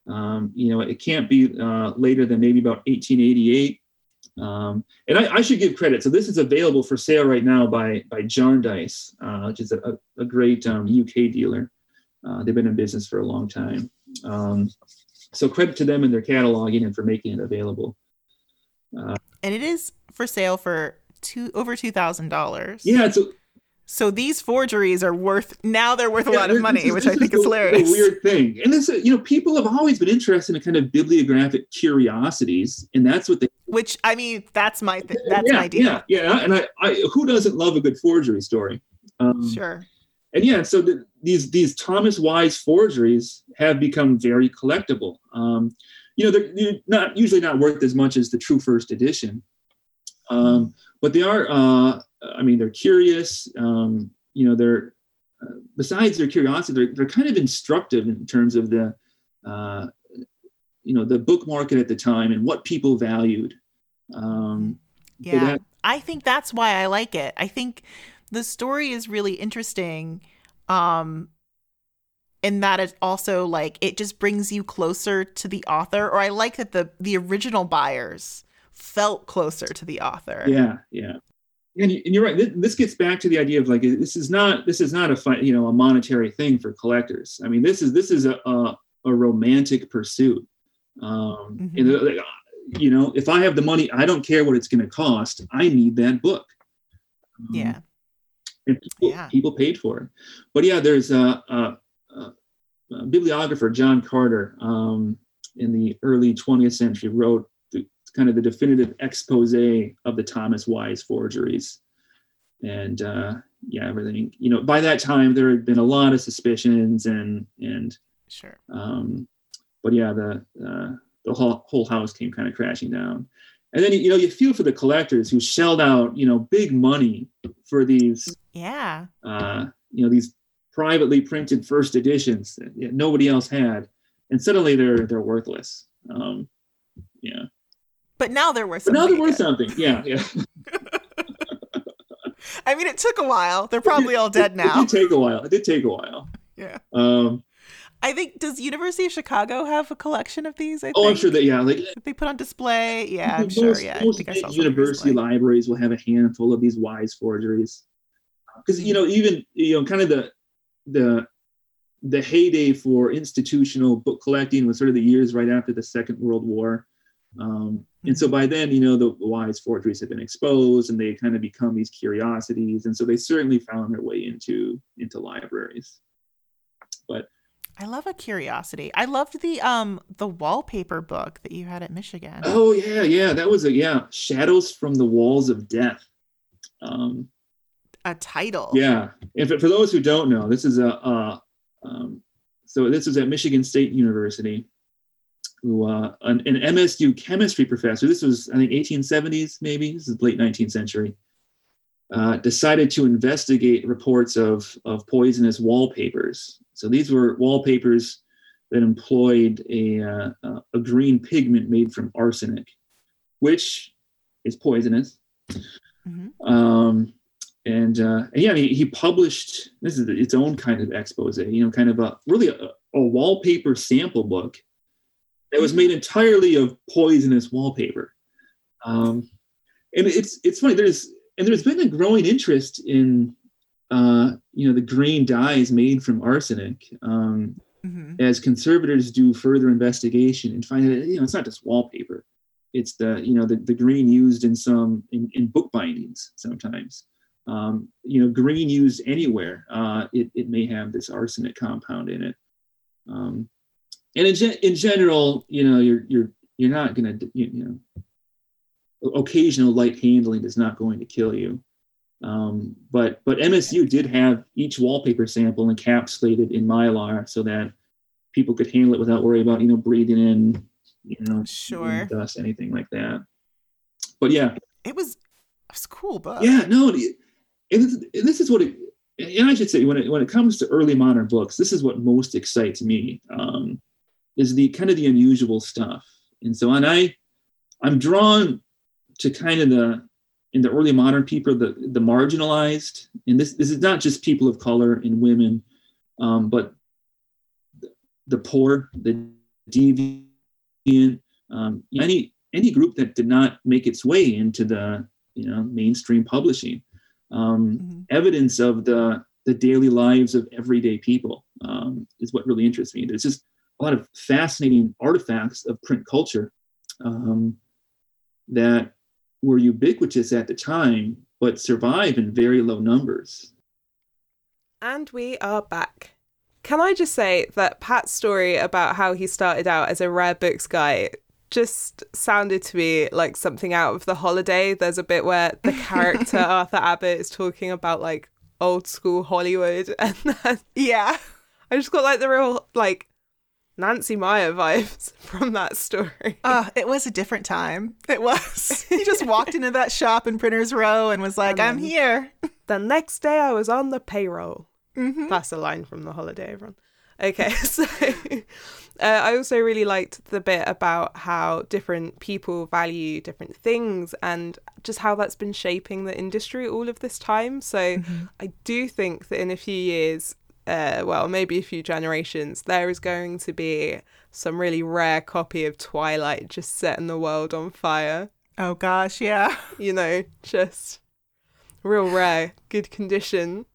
S3: um, you know it can't be uh, later than maybe about 1888 um, and I, I should give credit. So this is available for sale right now by by Jarndyce, uh, which is a, a, great um, UK dealer. Uh, they've been in business for a long time. Um, so credit to them and their cataloging and for making it available.
S2: And it is for sale for two over two thousand dollars.
S3: Yeah, it's a,
S2: So these forgeries are worth now they're worth a
S3: yeah,
S2: lot of money,
S3: is-
S2: which I think is hilarious.
S3: The weird thing, and this, you know, people have always been interested in kind of bibliographic curiosities, and that's what they
S2: Which I mean, that's my th- that's
S3: yeah,
S2: my deal.
S3: Yeah, yeah, and I, I, who doesn't love a good forgery story? Um,
S2: Sure.
S3: and yeah, so the, these these Thomas Wise forgeries have become very collectible. Um, you know, they're, they're not usually not worth as much as the true first edition, um, but they are. Uh, I mean, they're curious. Um, you know, they're uh, besides their curiosity, they're they're kind of instructive in terms of the. Uh, you know the book market at the time and what people valued um, so
S2: Yeah.
S3: that-
S2: I think that's why I like it. I think the story is really interesting um in that it also like it just brings you closer to the author or I like that the the original buyers felt closer to the author.
S3: Yeah, yeah. And, you- and you're right. This, gets back to the idea of like this is not this is not a you know a monetary thing for collectors. I mean, this is this is a a, a romantic pursuit. Um,
S2: Mhm.
S3: and, uh, like, you know, if I have the money, I don't care what it's going to cost. I need that book. Um,
S2: Yeah.
S3: and people,
S2: Yeah.
S3: people paid for it. But yeah, there's a, a, a, bibliographer, John Carter, um, in the early 20th century, wrote kind of the definitive expose of the Thomas Wise forgeries. And uh, yeah, everything. You know, by that time there had been a lot of suspicions, and and
S2: Sure.
S3: um, but yeah, the uh, the whole whole house came kind of crashing down. And then you know you feel for the collectors who shelled out you know big money for these
S2: Yeah.
S3: uh, you know these privately printed first editions that nobody else had, and suddenly they're they're worthless. Um, yeah,
S2: But now they're worth
S3: but now
S2: something.
S3: they're worth something. Yeah, yeah.
S2: I mean, it took a while. They're probably all dead now.
S3: It did take a while. It did take a while.
S2: Yeah.
S3: Um,
S2: I think does University of Chicago have a collection of these? I
S3: oh, I'm sure that yeah, like
S2: that they put on display. Yeah, I'm
S3: most,
S2: sure. Yeah, I
S3: most
S2: think I
S3: big
S2: saw something
S3: university libraries will have a handful of these wise forgeries because you know even you know kind of the the the heyday for institutional book collecting was sort of the years right after the second world war um, and so by then you know the wise forgeries had been exposed and they kind of become these curiosities and so they certainly found their way into into libraries but
S2: I love a curiosity. I loved the um the wallpaper book that you had at Michigan.
S3: Oh yeah, yeah, that was a yeah, Shadows from the Walls of Death. Um,
S2: a title.
S3: Yeah, and for, for those who don't know, this is a uh, um, so this was at Michigan State University. Who uh, an, an MSU chemistry professor? This was I think 1870s, maybe. This is late 19th century. Uh, decided to investigate reports of, of poisonous wallpapers. So these were wallpapers that employed a, uh, a green pigment made from arsenic, which is poisonous. Mm-hmm. Um, and, uh, and yeah, he, he, published this is its own kind of expose, you know, kind of a really a, a wallpaper sample book that was made entirely of poisonous wallpaper. Um, and it's it's funny. There's and there's been a growing interest in uh, you know the green dyes made from arsenic um, mm-hmm. as conservators do further investigation and find that you know it's not just wallpaper it's the you know the, the green used in some in, in book bindings sometimes um, you know green used anywhere uh, it, it may have this arsenic compound in it um, and in, ge- in general you know you're you're you're not going to you, you know occasional light handling is not going to kill you. Um, but but MSU did have each wallpaper sample encapsulated in mylar so that people could handle it without worry about you know breathing in you know
S2: sure
S3: dust anything like that. But yeah,
S2: it was it was cool book.
S3: Yeah, no, and this is what it. And I should say, when it when it comes to early modern books, this is what most excites me. Um, is the kind of the unusual stuff, and so and I, I'm drawn to kind of the in the early modern people, the the marginalized, and this this is not just people of color and women, um, but the poor, the deviant, um, any any group that did not make its way into the you know mainstream publishing. Um, mm-hmm. Evidence of the the daily lives of everyday people um, is what really interests me. There's just a lot of fascinating artifacts of print culture um, that were ubiquitous at the time, but survive in very low numbers.
S1: And we are back. Can I just say that Pat's story about how he started out as a rare books guy just sounded to me like something out of the holiday. There's a bit where the character Arthur Abbott is talking about like old school Hollywood and then,
S2: yeah.
S1: I just got like the real like Nancy Meyer vibes from that story.
S2: Uh, it was a different time. It was. he just walked into that shop in Printers Row and was like, I'm here.
S1: The next day I was on the payroll. Mm-hmm. That's a line from the holiday, everyone. Okay, so uh, I also really liked the bit about how different people value different things and just how that's been shaping the industry all of this time. So mm-hmm. I do think that in a few years, uh, well, maybe a few generations, there is going to be some really rare copy of Twilight just setting the world on fire.
S2: Oh gosh, yeah.
S1: You know, just real rare, good condition,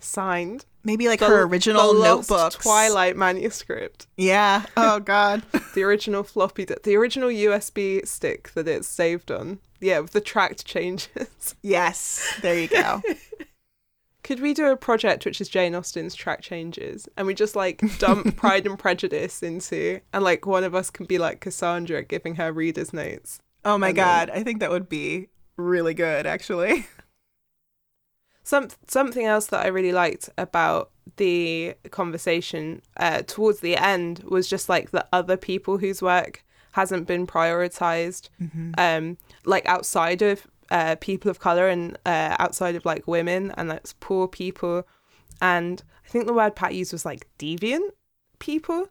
S1: signed.
S2: Maybe like the, her original
S1: the
S2: notebooks.
S1: Twilight manuscript.
S2: Yeah. Oh god.
S1: the original floppy, the original USB stick that it's saved on. Yeah, with the tracked changes.
S2: Yes. There you go.
S1: Could we do a project which is Jane Austen's track changes and we just like dump Pride and Prejudice into and like one of us can be like Cassandra giving her readers notes.
S2: Oh my god, then... I think that would be really good actually.
S1: Some something else that I really liked about the conversation uh, towards the end was just like the other people whose work hasn't been prioritized mm-hmm. um like outside of uh, people of color and uh, outside of like women and that's poor people. And i think the word pat used was like deviant people.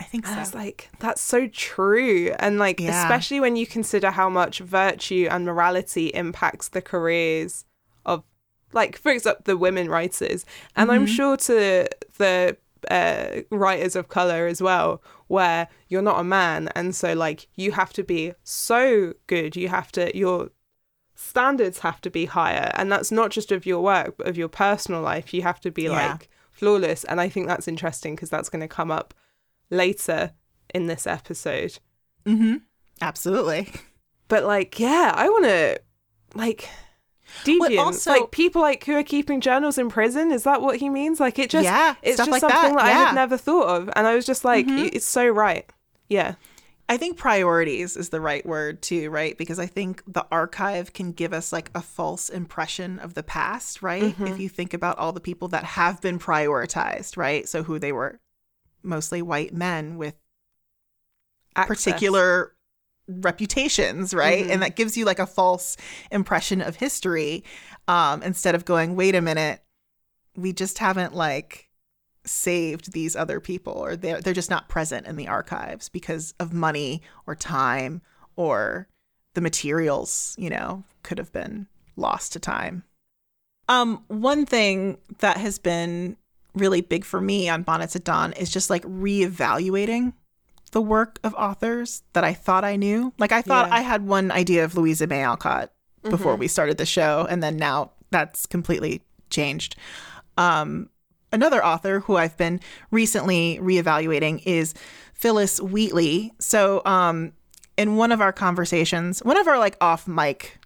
S2: I think so.
S1: it's like that's so true. And like yeah. especially when you consider how much virtue and morality impacts the careers of like for example the women writers. And mm-hmm. i'm sure to the uh, writers of color as well where you're not a man and so like you have to be so good. You have to you're standards have to be higher and that's not just of your work but of your personal life you have to be yeah. like flawless and i think that's interesting because that's going to come up later in this episode
S2: mm-hmm absolutely
S1: but like yeah i want to like deviants,
S2: also-
S1: like people like who are keeping journals in prison. Is that what he means? Like it just,
S2: Yeah,
S1: it's just
S2: like
S1: something
S2: that,
S1: that, I
S2: yeah. Mm-hmm.
S1: had never thought of, and I was just like, "It- it's so right. Yeah,
S2: I think priorities is the right word too, right? Because I think the archive can give us like a false impression of the past, right? If you think about all the people that have been prioritized, right? So who they were mostly white men with
S1: Access.
S2: particular reputations, right? And that gives you like a false impression of history um, instead of going, wait a minute, we just haven't like saved these other people or they're, they're just not present in the archives because of money or time or the materials, you know, could have been lost to time. Um, one thing that has been really big for me on Bonnets at Dawn is just like reevaluating the work of authors that I thought I knew. Like I thought
S1: Yeah.
S2: I had one idea of Louisa May Alcott before we started the show, and then now that's completely changed. Um, another author who I've been recently reevaluating is Phillis Wheatley. So, um, in one of our conversations, one of our like off mic,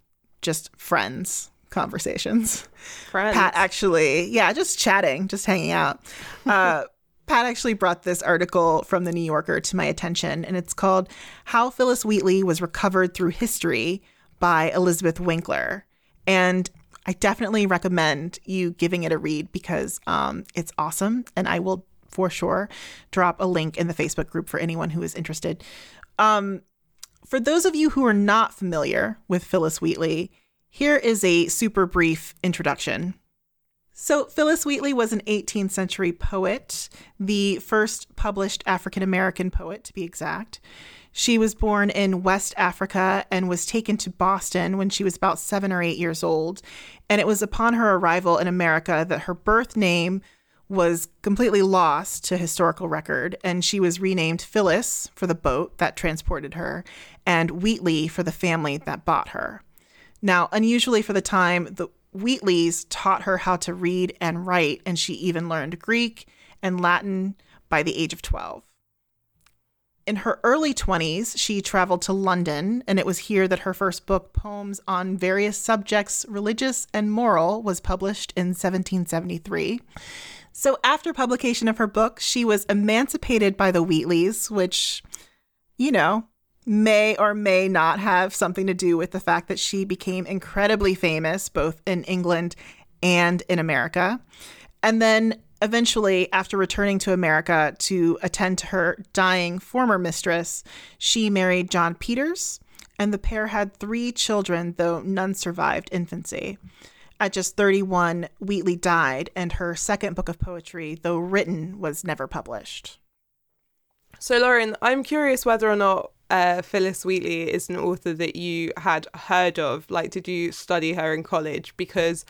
S2: just friends conversations,
S1: Friends.
S2: Pat actually, yeah, just chatting, just hanging out. Uh, Pat actually brought this article from the New Yorker to my attention, and it's called How Phillis Wheatley Was Recovered Through History by Elizabeth Winkler. And I definitely recommend you giving it a read because um, it's awesome. And I will for sure drop a link in the Facebook group for anyone who is interested. Um, for those of you who are not familiar with Phillis Wheatley, here is a super brief introduction. So, Phillis Wheatley was an 18th century poet, the first published African American poet, to be exact. She was born in West Africa and was taken to Boston when she was about seven or eight years old. And it was upon her arrival in America that her birth name was completely lost to historical record, and she was renamed Phillis for the boat that transported her, and Wheatley for the family that bought her. Now, unusually for the time, the Wheatleys taught her how to read and write, and she even learned Greek and Latin by the age of 12. In her early 20s, she traveled to London, and it was here that her first book, Poems on Various Subjects, Religious and Moral, was published in 1773. So, after publication of her book, she was emancipated by the Wheatleys, which, you know, may or may not have something to do with the fact that she became incredibly famous both in England and in America. And then eventually, after returning to America to attend to her dying former mistress, she married John Peters, and the pair had three children, though none survived infancy. At just 31, Wheatley died, and her second book of poetry, though written, was never published.
S1: So, Lauren, I'm curious whether or not uh, Phillis Wheatley is an author that you had heard of. Like, did you study her in college? Because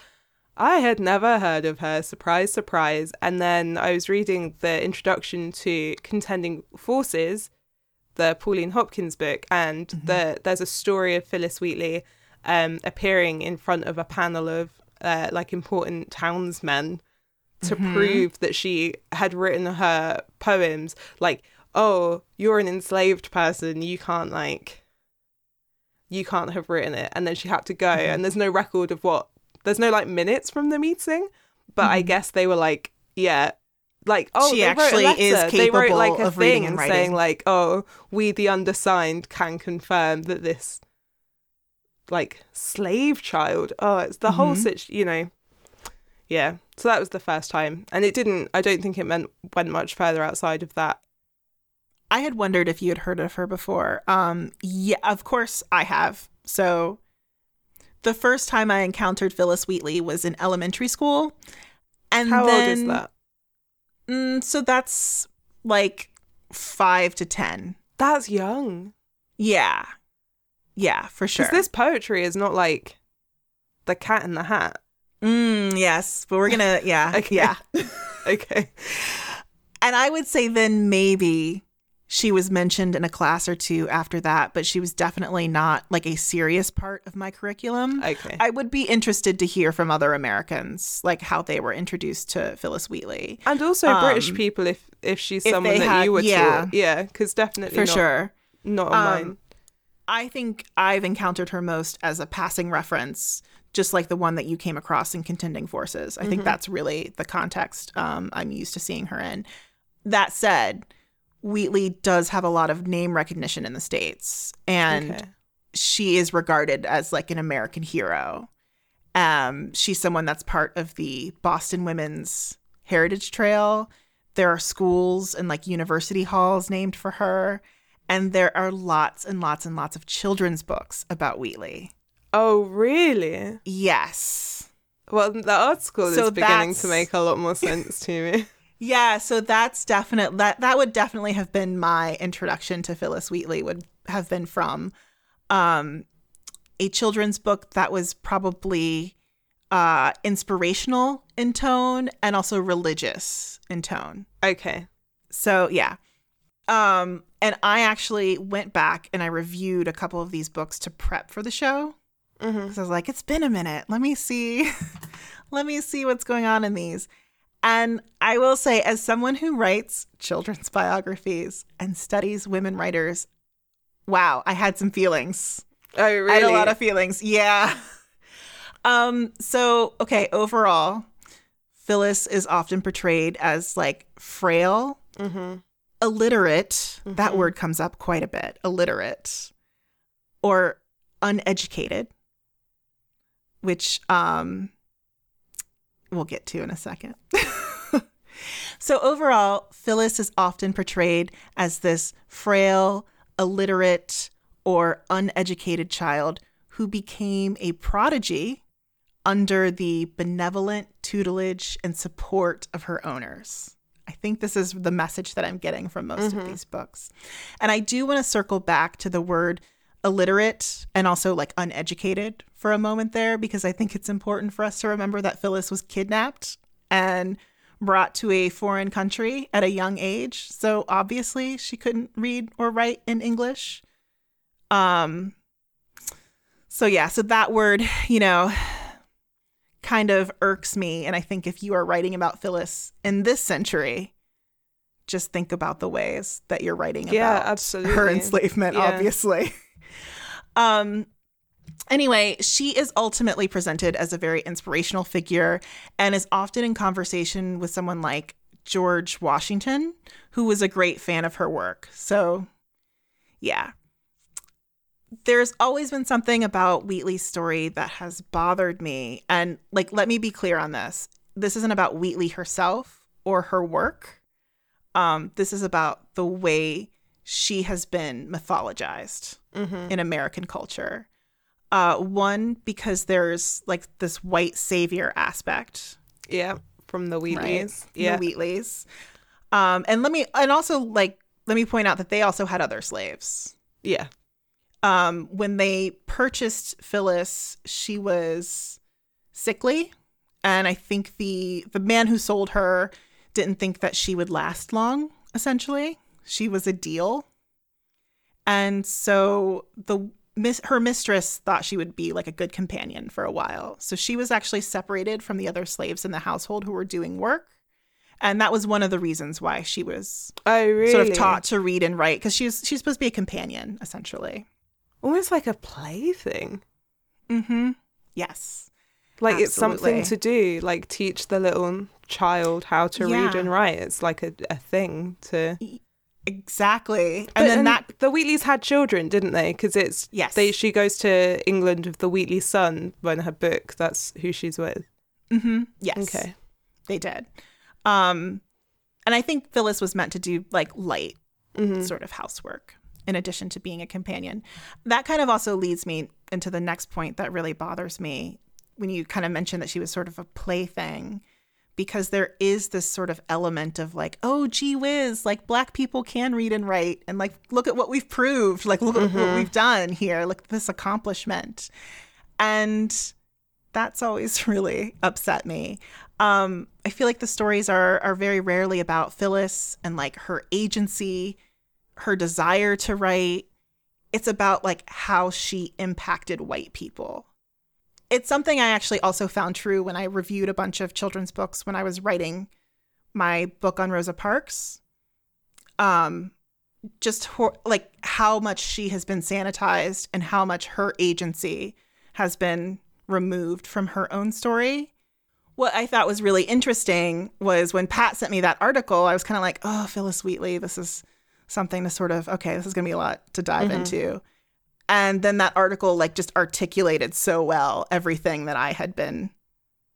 S1: I had never heard of her. Surprise, surprise. And then I was reading the introduction to Contending Forces, the Pauline Hopkins book, and the there's a story of Phillis Wheatley um, appearing in front of a panel of uh, like important townsmen to prove that she had written her poems. Like oh you're an enslaved person. You can't like you can't have written it. And then she had to go. And there's no record of what there's no like minutes from the meeting but i guess they were like yeah like oh
S2: She
S1: they wrote a
S2: actually is
S1: letter. they wrote like
S2: capable
S1: a
S2: of
S1: thing
S2: reading
S1: and
S2: and
S1: saying
S2: writing.
S1: like oh we the undersigned can confirm that this like slave child oh it's the whole
S2: Mm-hmm.
S1: situ you know yeah so that was the first time and it didn't i don't think it meant went much further outside of that
S2: I had wondered if you had heard of her before. Um, yeah, of course I have. So the first time I encountered Phillis Wheatley was in elementary school. And
S1: how
S2: then,
S1: old is that
S2: Mm, so that's like five to 10.
S1: that's young
S2: Yeah. Yeah, for sure.
S1: because this poetry is not like the cat in the hat
S2: Mm, yes, but we're going to, yeah.
S1: Okay.
S2: Yeah.
S1: okay
S2: And I would say then maybe she was mentioned in a class or two after that, but she was definitely not like a serious part of my curriculum.
S1: okay
S2: I would be interested to hear from other Americans, like how they were introduced to Phillis Wheatley.
S1: and also british
S2: um,
S1: people if if she's
S2: if
S1: someone that
S2: had-
S1: you would
S2: yeah.
S1: taught yeah because definitely
S2: For
S1: not,
S2: sure.
S1: not on
S2: Um,
S1: mine
S2: I think I've encountered her most as a passing reference just like the one that you came across in Contending Forces. I think that's really the context um, I'm used to seeing her in. That said, Wheatley does have a lot of name recognition in the States, and
S1: Okay.
S2: she is regarded as like an American hero. Um, she's someone that's part of the Boston Women's Heritage Trail. There are schools and like university halls named for her. And there are lots and lots and lots of children's books about Wheatley.
S1: Oh, really?
S2: Yes.
S1: Well, the article
S2: So
S1: is beginning to make a lot more sense to me.
S2: Yeah, so that's definite that that would definitely have been my introduction to Phillis Wheatley would have been from um a children's book that was probably uh inspirational in tone and also religious in tone.
S1: Okay.
S2: So, yeah. Um and I actually went back and I reviewed a couple of these books to prep for the show.
S1: hmm
S2: So I was like, it's been a minute. Let me see. Let me see what's going on in these. And I will say, as someone who writes children's biographies and studies women writers, wow, I had some feelings.
S1: Oh, really?
S2: I had a lot of feelings. Yeah. Um, so okay, overall, Phillis is often portrayed as like frail,
S1: hmm
S2: illiterate. That
S1: Mhm.
S2: word comes up quite a bit. Illiterate or uneducated, which um we'll get to in a second. so overall, Phillis is often portrayed as this frail, illiterate, or uneducated child who became a prodigy under the benevolent tutelage and support of her owners. I think this is the message that I'm getting from most of mm-hmm. these books. And I do want to circle back to the word illiterate and also like uneducated for a moment there because I think it's important for us to remember that Phillis was kidnapped and brought to a foreign country at a young age. So obviously she couldn't read or write in English. Um so yeah, so that word, you know, kind of irks me and I think if you are writing about Phillis in this century, just think about the ways that you're writing
S1: Yeah,
S2: about
S1: absolutely.
S2: her enslavement,
S1: Yeah.
S2: obviously. um anyway, she is ultimately presented as a very inspirational figure and is often in conversation with someone like George Washington, who was a great fan of her work. So, yeah. There's always been something about Wheatley's story that has bothered me. And, like, let me be clear on this this isn't about Wheatley herself or her work. Um, this is about the way she has been mythologized
S1: hmm
S2: in American culture. Uh, one, because there's like this white savior aspect,
S1: Yeah, from the
S2: right?
S1: Wheatleys.
S2: The
S1: Yeah.
S2: Wheatleys. Um, and let me, and also like, let me point out that they also had other slaves.
S1: Yeah.
S2: Um, when they purchased Phillis, she was sickly, and I think the the man who sold her didn't think that she would last long. Essentially, she was a deal, and so the miss her mistress thought she would be like a good companion for a while. So she was actually separated from the other slaves in the household who were doing work. And that was one of the reasons why she was
S1: Oh, really?
S2: sort of taught to read and write because she's she's supposed to be a companion essentially.
S1: Almost like a plaything.
S2: Mm-hmm. Yes.
S1: Like it's something to do, like teach the little child how to read and write. It's like a, a thing to.
S2: Exactly.
S1: But-
S2: And then that
S1: the Wheatleys had children, didn't they? Because it's
S2: Yes.
S1: They she goes to England with the Wheatley son when her book. That's who she's with.
S2: Mm-hmm. yes.
S1: Okay.
S2: They did. Um and I think Phillis was meant to do like light
S1: Mhm.
S2: sort of housework in addition to being a companion. That kind of also leads me into the next point that really bothers me when you kind of mentioned that she was sort of a plaything because there is this sort of element of like, oh, gee whiz, like black people can read and write. And like, look at what we've proved. Like, look at what we've done here. Look at this accomplishment. And that's always really upset me. Um, I feel like the stories are are very rarely about Phillis and like her agency, her desire to write. It's about like how she impacted white people. It's something I actually also found true when I reviewed a bunch of children's books when I was writing my book on Rosa Parks. Um, just hor- like how much she has been sanitized and how much her agency has been removed from her own story. What I thought was really interesting was when Pat sent me that article, I was kind of like, oh, Phillis Wheatley, this is something to sort of, okay, this is going to be a lot to dive mm-hmm. into. And then that article, like, just articulated so well everything that I had been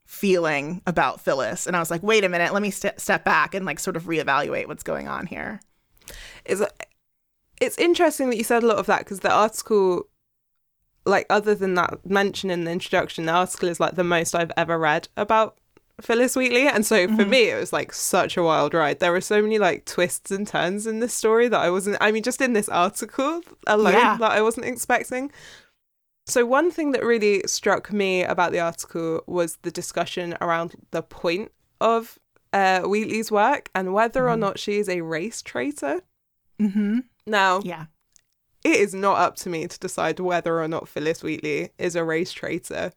S2: feeling about Phillis. And I was like, wait a minute, let me st- step back and, like, sort of reevaluate what's going on here.
S1: It's, it's interesting that you said a lot of that because the article like other than that mention in the introduction, the article is like the most I've ever read about Phillis Wheatley. And so for mm-hmm. me, it was like such a wild ride. There were so many like twists and turns in this story that I wasn't, I mean, just in this article alone yeah. that I wasn't expecting. So, one thing that really struck me about the article was the discussion around the point of uh, Wheatley's work and whether mm-hmm. or not she is a race traitor.
S2: Mm-hmm.
S1: Now,
S2: yeah
S1: it is not up to me to decide whether or not Phillis Wheatley is a race traitor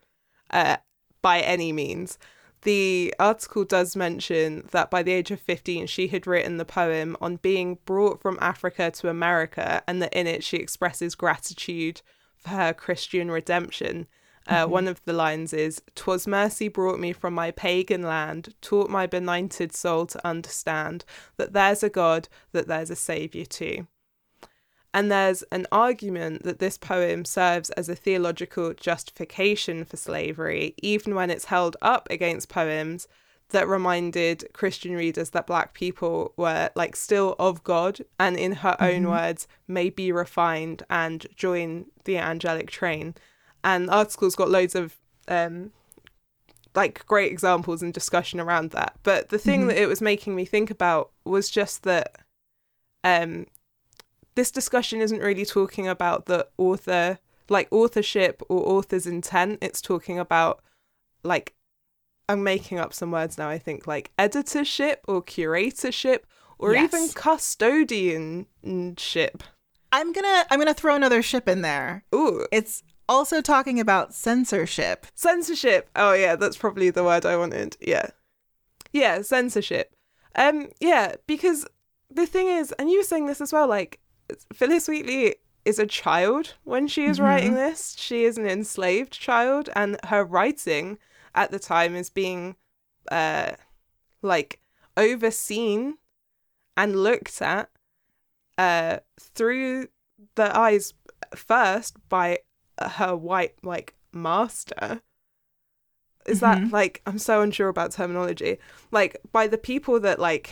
S1: uh, by any means. The article does mention that by the age of 15, she had written the poem on being brought from Africa to America, and that in it she expresses gratitude for her Christian redemption. Uh, mm-hmm. One of the lines is Twas mercy brought me from my pagan land, taught my benighted soul to understand that there's a God, that there's a Saviour too. And there's an argument that this poem serves as a theological justification for slavery, even when it's held up against poems that reminded Christian readers that black people were like still of God and in her mm-hmm. own words may be refined and join the angelic train. And articles got loads of um like great examples and discussion around that. But the thing mm-hmm. that it was making me think about was just that um this discussion isn't really talking about the author like authorship or author's intent. It's talking about like i'm making up some words now i think like editorship or curatorship or yes. even custodianship.
S2: I'm gonna i'm gonna throw another ship in there.
S1: Ooh.
S2: It's also talking about censorship.
S1: Censorship. Oh yeah that's probably the word i wanted. Yeah. Yeah censorship. Um yeah because the thing is and you were saying this as well like Phillis Wheatley is a child when she is mm-hmm. writing this. She is an enslaved child, and her writing at the time is being uh like overseen and looked at uh through the eyes first by her white like master is mm-hmm. that like i'm so unsure about terminology like by the people that like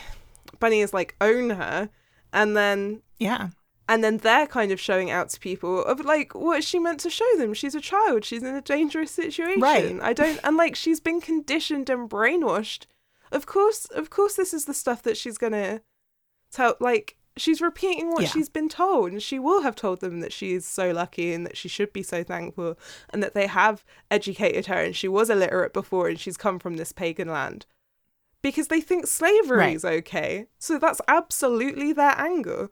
S1: bunny is like own her and then
S2: yeah
S1: and then they're kind of showing out to people of like what is she meant to show them? She's a child. She's in a dangerous situation.
S2: Right.
S1: I don't and like she's been conditioned and brainwashed. Of course of course this is the stuff that she's gonna tell like she's repeating what yeah. she's been told and she will have told them that she is so lucky and that she should be so thankful and that they have educated her and she was illiterate before and she's come from this pagan land. Because they think slavery right. is okay. So that's absolutely their anger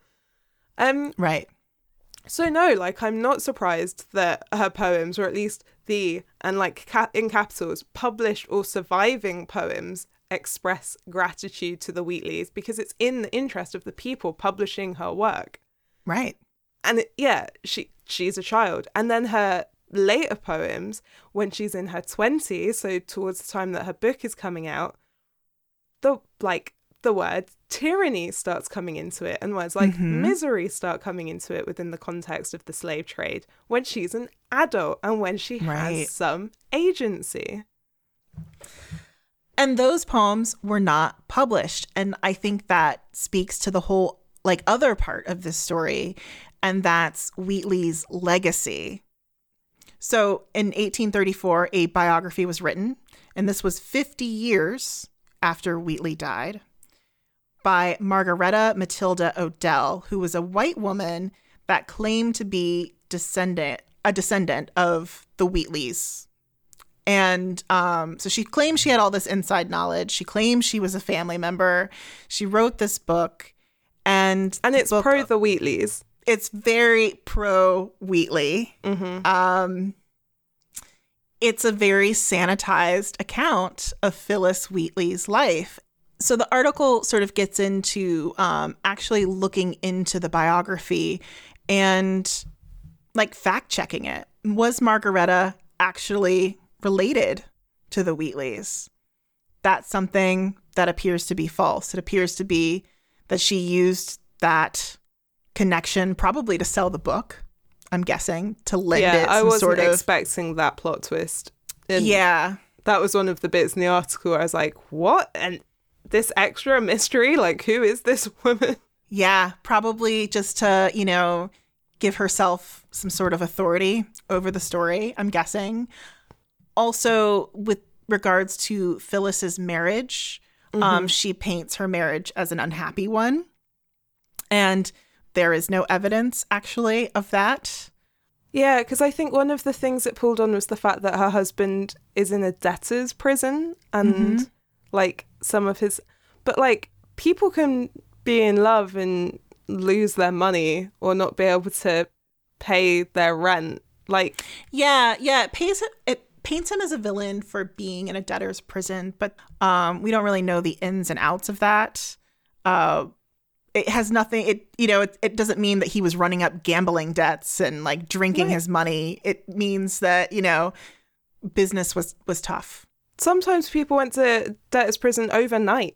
S1: um,
S2: right.
S1: So no, like I'm not surprised that her poems, or at least the and like ca- in capitals, published or surviving poems, express gratitude to the Wheatleys because it's in the interest of the people publishing her work.
S2: Right.
S1: And it, yeah, she she's a child, and then her later poems when she's in her 20s so towards the time that her book is coming out the like the word tyranny starts coming into it and words like mm-hmm. misery start coming into it within the context of the slave trade when she's an adult and when she right. has some agency.
S2: And those poems were not published. And I think that speaks to the whole, like, other part of this story, and that's Wheatley's legacy. So in 1834, a biography was written, and this was 50 years after Wheatley died by Margaretta Matilda Odell, who was a white woman that claimed to be descendant a descendant of the Wheatleys. And um, so she claimed she had all this inside knowledge. She claimed she was a family member. She wrote this book, and
S1: and it's
S2: book,
S1: pro the Wheatleys.
S2: It's very pro Wheatley.
S1: Mm-hmm.
S2: Um, it's a very sanitized account of Phillis Wheatley's life, so the article sort of gets into um, actually looking into the biography and like fact checking it. Was Margaretta actually related to the Wheatleys. That's something that appears to be false. It appears to be that she used that connection probably to sell the book. I'm guessing to lend
S1: yeah,
S2: it
S1: I wasn't
S2: sort of
S1: expecting that plot twist. And
S2: yeah.
S1: that was one of the bits in the article where I was like, "What?" And this extra mystery, like, who is this woman?
S2: Yeah, probably just to, you know, give herself some sort of authority over the story, I'm guessing. Also, with regards to Phillis's marriage, um, she paints her marriage as an unhappy one. And there is no evidence, actually, of that.
S1: Yeah, because I think one of the things it pulled on was the fact that her husband is in a debtor's prison and like some of his. But like people can be in love and lose their money or not be able to pay their rent. Like,
S2: Yeah, yeah. It, pays, it paints him as a villain for being in a debtor's prison, but um, we don't really know the ins and outs of that. Uh, it has nothing. It you know it, it doesn't mean that he was running up gambling debts and like drinking
S1: Right.
S2: his money. It means that you know business was was tough.
S1: Sometimes people went to debtor's prison overnight.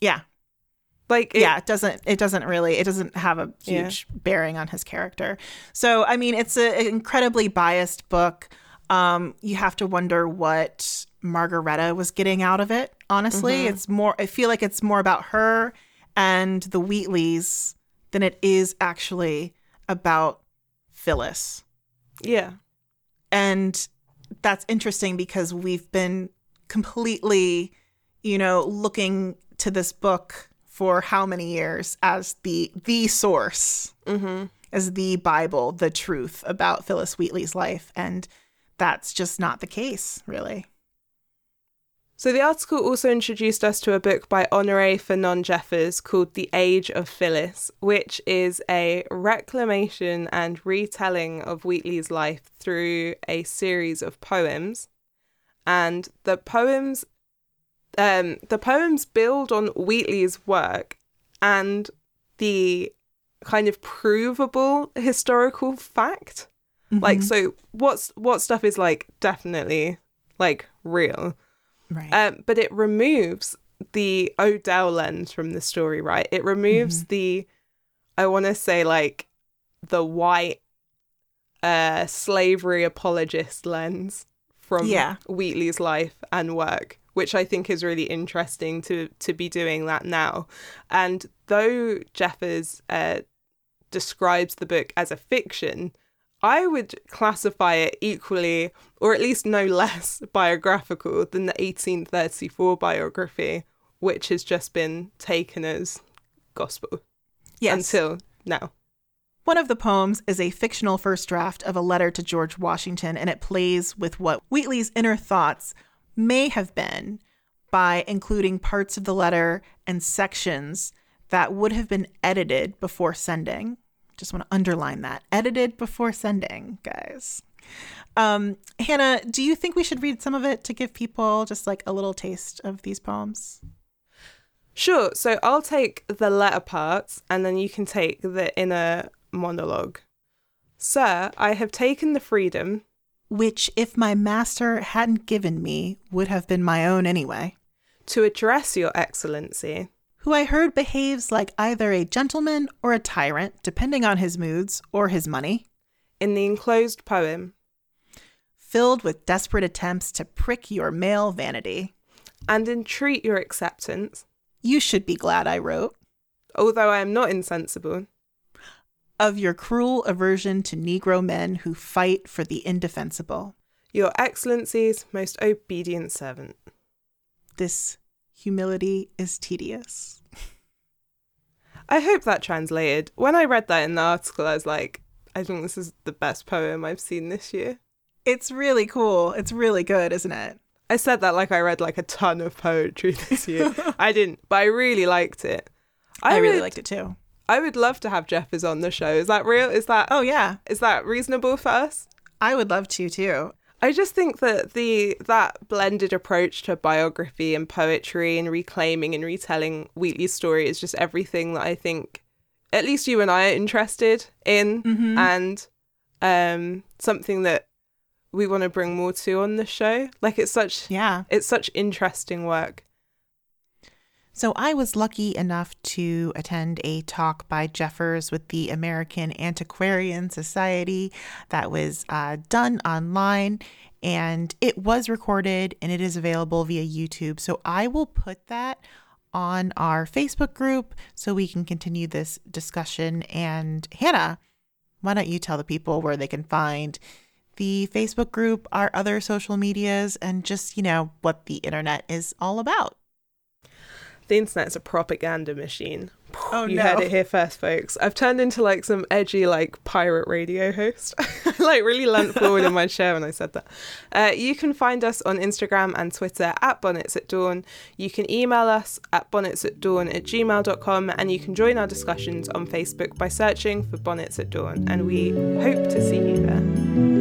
S2: Yeah,
S1: Like, it,
S2: yeah. It doesn't. It doesn't really. It doesn't have a
S1: Yeah.
S2: huge bearing on his character. So I mean, it's a, an incredibly biased book. Um, you have to wonder what Margaretta was getting out of it. Honestly, it's more. I feel like it's more about her and the Wheatleys than it is actually about Phillis.
S1: Yeah.
S2: And that's interesting because we've been completely, you know, looking to this book for how many years as the the source,
S1: Mm-hmm.
S2: as the Bible, the truth about Phillis Wheatley's life, and that's just not the case, really.
S1: So the article also introduced us to a book by Honorée Fanonne Jeffers called The Age of Phillis, which is a reclamation and retelling of Wheatley's life through a series of poems. And the poems um the poems build on Wheatley's work and the kind of provable historical fact. Like so what's what stuff is like definitely like real.
S2: right.
S1: Um, but it removes the Odell lens from the story, right? It removes the, I want to say, like, the white uh, slavery apologist lens from
S2: Yeah.
S1: Wheatley's life and work, which I think is really interesting to to be doing that now. And though Jeffers uh, describes the book as a fiction, I would classify it equally, or at least no less, biographical than the 1834 biography, which has just been taken as gospel
S2: yes.
S1: until now.
S2: One of the poems is a fictional first draft of a letter to George Washington, and it plays with what Wheatley's inner thoughts may have been by including parts of the letter and sections that would have been edited before sending. Just want to underline that edited before sending, guys. Um, Hannah, do you think we should read some of it to give people just like a little taste of these poems?
S1: Sure, so I'll take the letter parts and then you can take the inner monologue. Sir, I have taken the freedom
S2: Which, if my master hadn't given me, would have been my own anyway.
S1: to address your excellency.
S2: who I heard behaves like either a gentleman or a tyrant, depending on his moods or his money,
S1: In the enclosed poem,
S2: filled with desperate attempts to prick your male vanity.
S1: and entreat your acceptance,
S2: You should be glad I wrote.
S1: although I am not insensible,
S2: Of your cruel aversion to Negro men who fight for the indefensible.
S1: your excellency's most obedient servant.
S2: This humility is tedious.
S1: I hope that translated. When I read that in the article, I was like, I think this is the best poem I've seen this year.
S2: It's really cool. It's really good, isn't it?
S1: I said that like I read like a ton of poetry this year. I didn't, but I really liked it.
S2: I, really
S1: would-
S2: liked it too.
S1: I would love to have Jeffers on the show. Is that real? Is that
S2: Oh, yeah.
S1: is that reasonable for us?
S2: I would love to too.
S1: I just think that the that blended approach to biography and poetry and reclaiming and retelling Wheatley's story is just everything that I think at least you and I are interested in
S2: Mhm.
S1: and um something that we want to bring more to on the show. Like it's such
S2: Yeah.
S1: it's such interesting work.
S2: So I was lucky enough to attend a talk by Jeffers with the American Antiquarian Society that was uh, done online and it was recorded and it is available via YouTube. So I will put that on our Facebook group so we can continue this discussion. And Hannah, why don't you tell the people where they can find the Facebook group, our other social medias, and just, you know, what the internet is all about?
S1: The internet's a propaganda machine.
S2: Oh,
S1: you
S2: no.
S1: heard it here first, folks. I've turned into like some edgy, like pirate radio host. I like really leant forward in my chair when I said that. Uh, you can find us on Instagram and Twitter at Bonnets at Dawn. You can email us at bonnets at dawn at gmail.com and you can join our discussions on Facebook by searching for Bonnets at Dawn. And we hope to see you there.